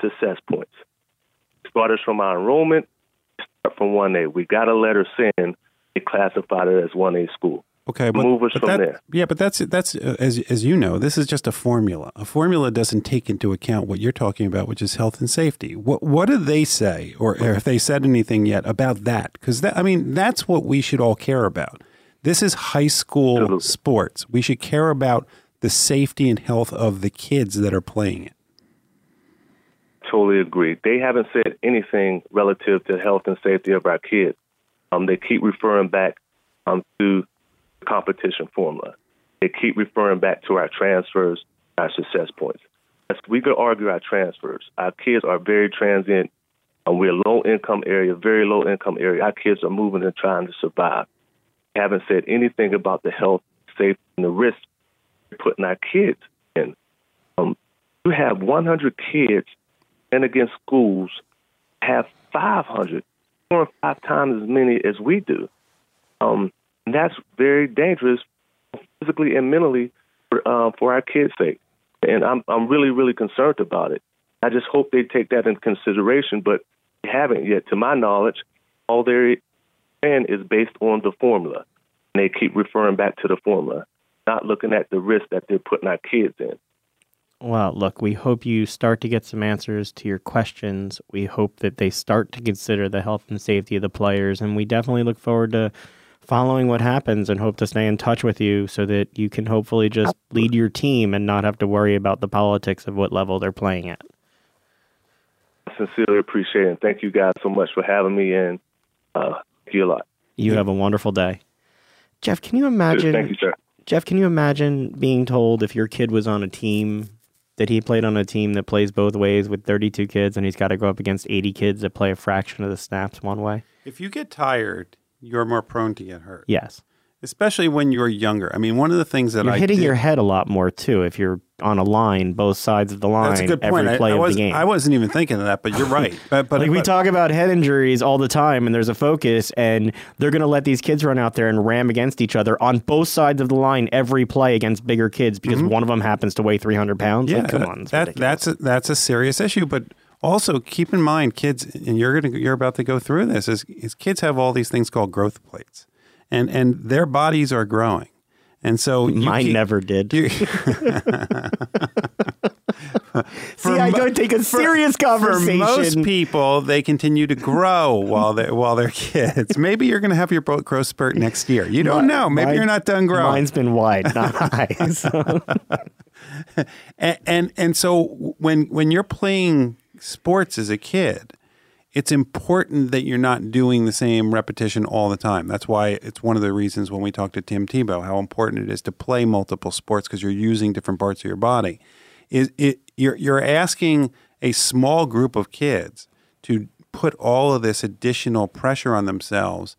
success points. Starters from our enrollment, from 1A. We got a letter saying they classified it as 1A school. Okay, but, move us but from that, there. Yeah, but that's that's uh, as as you know, this is just a formula. A formula doesn't take into account what you're talking about, which is health and safety. What what do they say, or, or if they said anything yet about that? Because I mean, that's what we should all care about. This is high school Absolutely. sports. We should care about the safety and health of the kids that are playing it. Totally agree. They haven't said anything relative to health and safety of our kids. Um, they keep referring back um, to competition formula. They keep referring back to our transfers, our success points. We could argue our transfers. Our kids are very transient. Um, we're a low income area, very low income area. Our kids are moving and trying to survive. Haven't said anything about the health, safety, and the risk we're putting our kids in. Um, you have 100 kids and against schools have 500, four or five times as many as we do. Um, and that's very dangerous physically and mentally for, uh, for our kids' sake. And I'm, I'm really, really concerned about it. I just hope they take that into consideration. But They haven't yet. To my knowledge, all they're plan is based on the formula. And they keep referring back to the formula, not looking at the risk that they're putting our kids in. Well, look, we hope you start to get some answers to your questions. We hope that they start to consider the health and safety of the players. And we definitely look forward to following what happens and hope to stay in touch with you so that you can hopefully just lead your team and not have to worry about the politics of what level they're playing at. I sincerely appreciate it. And thank you guys so much for having me. And uh, thank you a lot. You have a wonderful day. Jeff, can you imagine? Thank you, sir. Jeff, can you imagine being told if your kid was on a team that he played on a team that plays both ways with 32 kids and he's got to go up against 80 kids that play a fraction of the snaps one way? If you get tired, you're more prone to get hurt. Yes. Especially when you're younger. I mean, one of the things that You're I hitting did- your head a lot more too if you're on a line, both sides of the line, That's a good point. every I, play I, of was, the game. I wasn't even thinking of that, but you're right. But, but like we talk about head injuries all the time, and there's a focus, and they're going to let these kids run out there and ram against each other on both sides of the line every play against bigger kids because one of them happens to weigh 300 pounds. Mm-hmm. Yeah, Like, come on, it's that, that's a, that's a serious issue. But also keep in mind, kids, and you're gonna you're about to go through this. Is, is kids have all these things called growth plates, and and their bodies are growing, and so Mine keep- never did. you- [LAUGHS] [LAUGHS] See, I don't take a serious For conversation. most people, they continue to grow [LAUGHS] while they're while they're kids. Maybe you're going to have your growth spurt next year. You don't know. Maybe Mine- you're not done growing. Mine's been wide, not high. So. and, and and so when when you're playing sports as a kid, it's important that you're not doing the same repetition all the time. That's why it's one of the reasons when we talk to Tim Tebow how important it is to play multiple sports because you're using different parts of your body. Is it you're you're asking a small group of kids to put all of this additional pressure on themselves.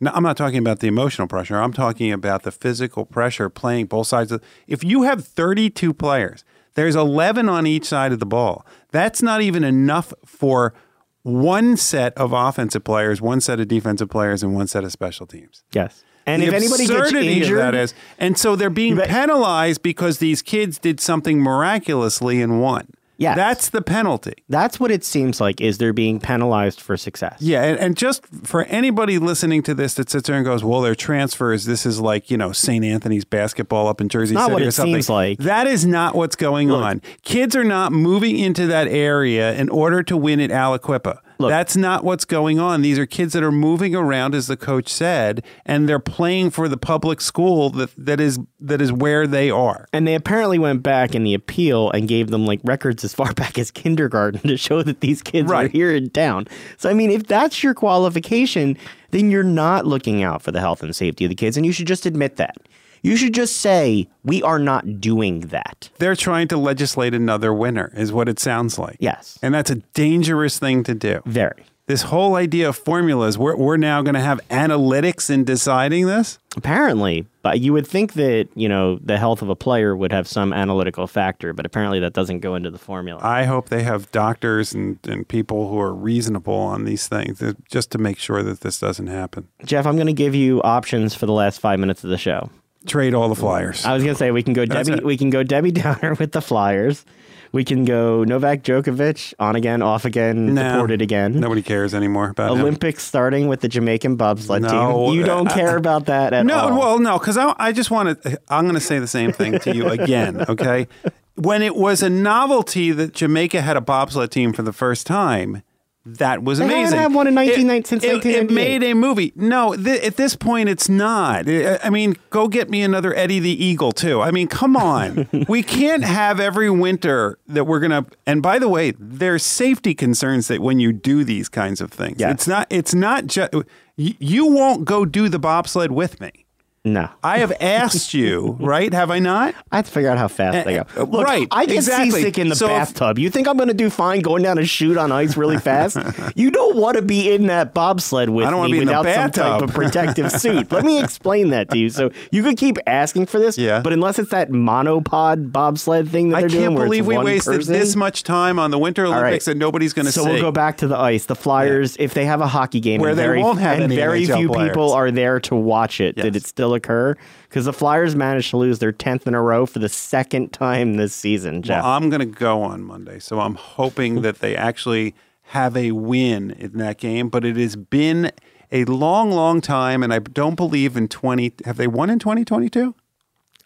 Now, I'm not talking about the emotional pressure. I'm talking about the physical pressure playing both sides of. If you have 32 players, there's 11 on each side of the ball. That's not even enough for one set of offensive players, one set of defensive players, and one set of special teams. yes. And The if anybody gets absurdity of injured, that is, and so they're being bet- penalized because these kids did something miraculously and won. Yes. that's the penalty. that's what it seems like is they're being penalized for success. Yeah, and, and just for anybody listening to this that sits there and goes, "Well, their transfers. This is like you know St. Anthony's basketball up in Jersey not City what or it something." seems like. That is not what's going on. Kids are not moving into that area in order to win at Aliquippa. Look. That's not what's going on. These are kids that are moving around, as the coach said, and they're playing for the public school that, that is that is where they are. And they apparently went back in the appeal and gave them like records as far [LAUGHS] back as kindergarten to show that these kids are here in town. So I mean, if that's your qualification, then you're not looking out for the health and safety of the kids, and you should just admit that. You should just say we are not doing that. They're trying to legislate another winner, is what it sounds like. Yes, And that's a dangerous thing to do. very. this whole idea of formulas, we're, we're now going to have analytics in deciding this. Apparently, but you would think that you know the health of a player would have some analytical factor, but apparently that doesn't go into the formula. I hope they have doctors and, and people who are reasonable on these things just to make sure that this doesn't happen. Jeff, I'm going to give you options for the last five minutes of the show. Trade all the flyers. I was gonna say we can go That's Debbie. it. We can go Debbie [LAUGHS] Downer with the Flyers. We can go Novak Djokovic on again, off again, No. deported again. Nobody cares anymore about him. Olympics starting with the Jamaican bobsled No, team. You don't uh, care about that at all. No, well, no, because I, I just want to. I'm going to say the same thing to you again. [LAUGHS] Okay, when it was a novelty that Jamaica had a bobsled team for the first time, that was amazing. They had one in 1990 since it, it, it made a movie. No, th- at this point, it's not. I mean, go get me another Eddie the Eagle too. I mean, come on. [LAUGHS] we can't have every winter that we're gonna. And by the way, there's safety concerns that when you do these kinds of things, it's not. It's not just. You won't go do the bobsled with me. No. I have asked you, [LAUGHS] right? Have I not? I have to figure out how fast they go. Uh, Look, right, I get exactly. seasick in the So if- bathtub. You think I'm going to do fine going down a chute on ice really [LAUGHS] fast? you don't want to be in that bobsled with I me be in the without some type of [LAUGHS] protective suit. Let me explain that to you. So you could keep asking for this, Yeah. but unless it's that monopod bobsled thing that I they're doing, can't where believe it's we wasted person, this much time on the Winter right. Olympics and nobody's going to So see. we'll go back to the ice. The Flyers, if they have a hockey game, Where and they very, won't have and very NHL few players. people are there to watch it, did Yes. it still occur? Because the Flyers managed to lose their tenth in a row for the second time this season. Jeff, Well, I'm going to go on Monday, so I'm hoping that they actually have a win in that game, but it has been a long, long time, and I don't believe in 20. Have they won in 2022?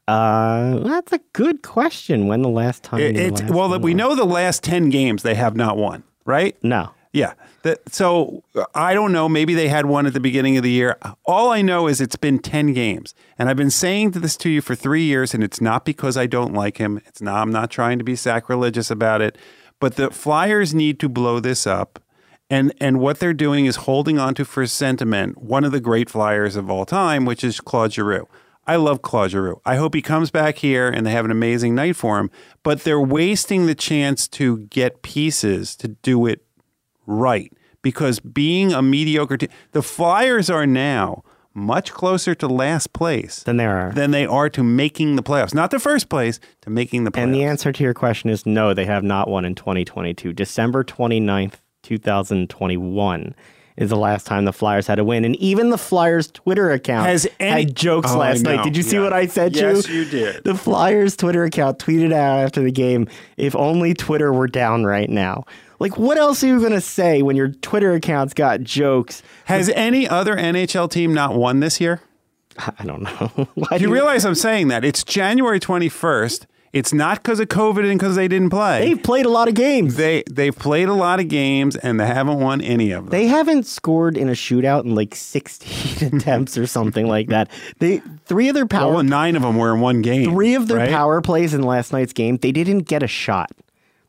Uh, that's a good question. When the last time? It, it's, last well, we know the last 10 games they have not won, right? No. Yeah. That, so uh, I don't know. Maybe they had one at the beginning of the year. All I know is it's been 10 games. And I've been saying this to you for three years, and it's not because I don't like him. It's not, I'm not trying to be sacrilegious about it. But the Flyers need to blow this up. And, and what they're doing is holding on to for sentiment one of the great Flyers of all time, which is Claude Giroux. I love Claude Giroux. I hope he comes back here and they have an amazing night for him. But they're wasting the chance to get pieces to do it right because being a mediocre team, the Flyers are now much closer to last place Then there are. than they are to making the playoffs. Not the first place, to making the playoffs. And the answer to your question is no, they have not won in 2022. December 29th, 2021 is the last time the Flyers had a win. And even the Flyers Twitter account Has any- had jokes Oh, last night. Did you see what I said Yes, you? you did. The Flyers Twitter account tweeted out after the game, if only Twitter were down right now. Like, what else are you going to say when your Twitter account's got jokes? Has any other NHL team not won this year? [LAUGHS] I don't know. [LAUGHS] Why Do you realize I'm [LAUGHS] saying that? It's January 21st. It's not because of COVID and because they didn't play. They've played a lot of games. they they've played a lot of games and they haven't won any of them. They haven't scored in a shootout in like 16 attempts or something like that. They three of their power well, nine of them were in one game. three of their right? power plays in last night's game, they didn't get a shot.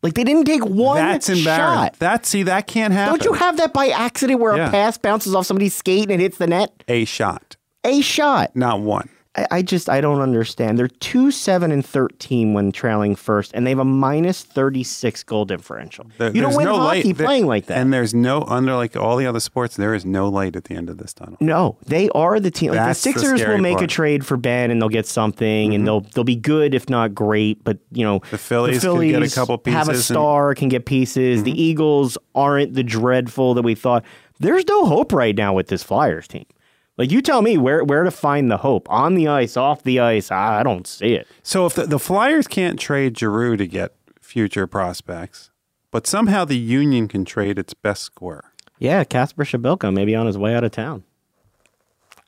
Like they didn't take one That's embarrassing. shot. That see that can't happen. Don't you have that by accident where Yeah. a pass bounces off somebody's skate and it hits the net? a shot, A shot. not one? I, I just I don't understand. They're two seven and thirteen when trailing first, and they have a minus thirty six goal differential. There- you don't win no hockey light. There- playing like that. And there's no under like all the other sports. There is no light at the end of this tunnel. No, they are the team. Like the That's the Sixers scary will make a part. Mm-hmm. trade for Ben, and they'll get something, and they'll they'll be good if not great. But you know, The Phillies could get a couple pieces. have a pieces and- star, can get pieces. The Eagles aren't the dreadful that we thought. There's no hope right now with this Flyers team. Like you tell me where where to find the hope on the ice, off the ice. I, I don't see it. So if the, the Flyers can't trade Giroux to get future prospects, but somehow the Union can trade its best scorer. Yeah, Kacper Przybylko maybe on his way out of town.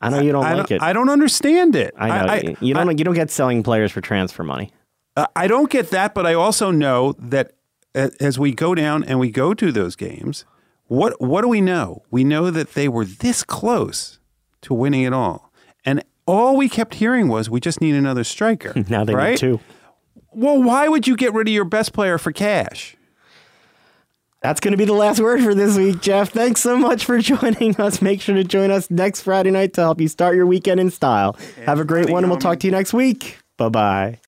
I know you don't I like don't, it. I don't understand it. I know you don't. you don't get selling players for transfer money. Uh, I don't get that, but I also know that as we go down and we go to those games, what what do we know? We know that they were this close to winning it all, and all we kept hearing was we just need another striker. [LAUGHS] Now they right? need two. Well, why would you get rid of your best player for cash? That's going to be the last word for this week, Jeff. Thanks so much for [LAUGHS] joining us. Make sure to join us next Friday night to help you start your weekend in style. Have a great one, and we'll talk to you next week. Bye bye.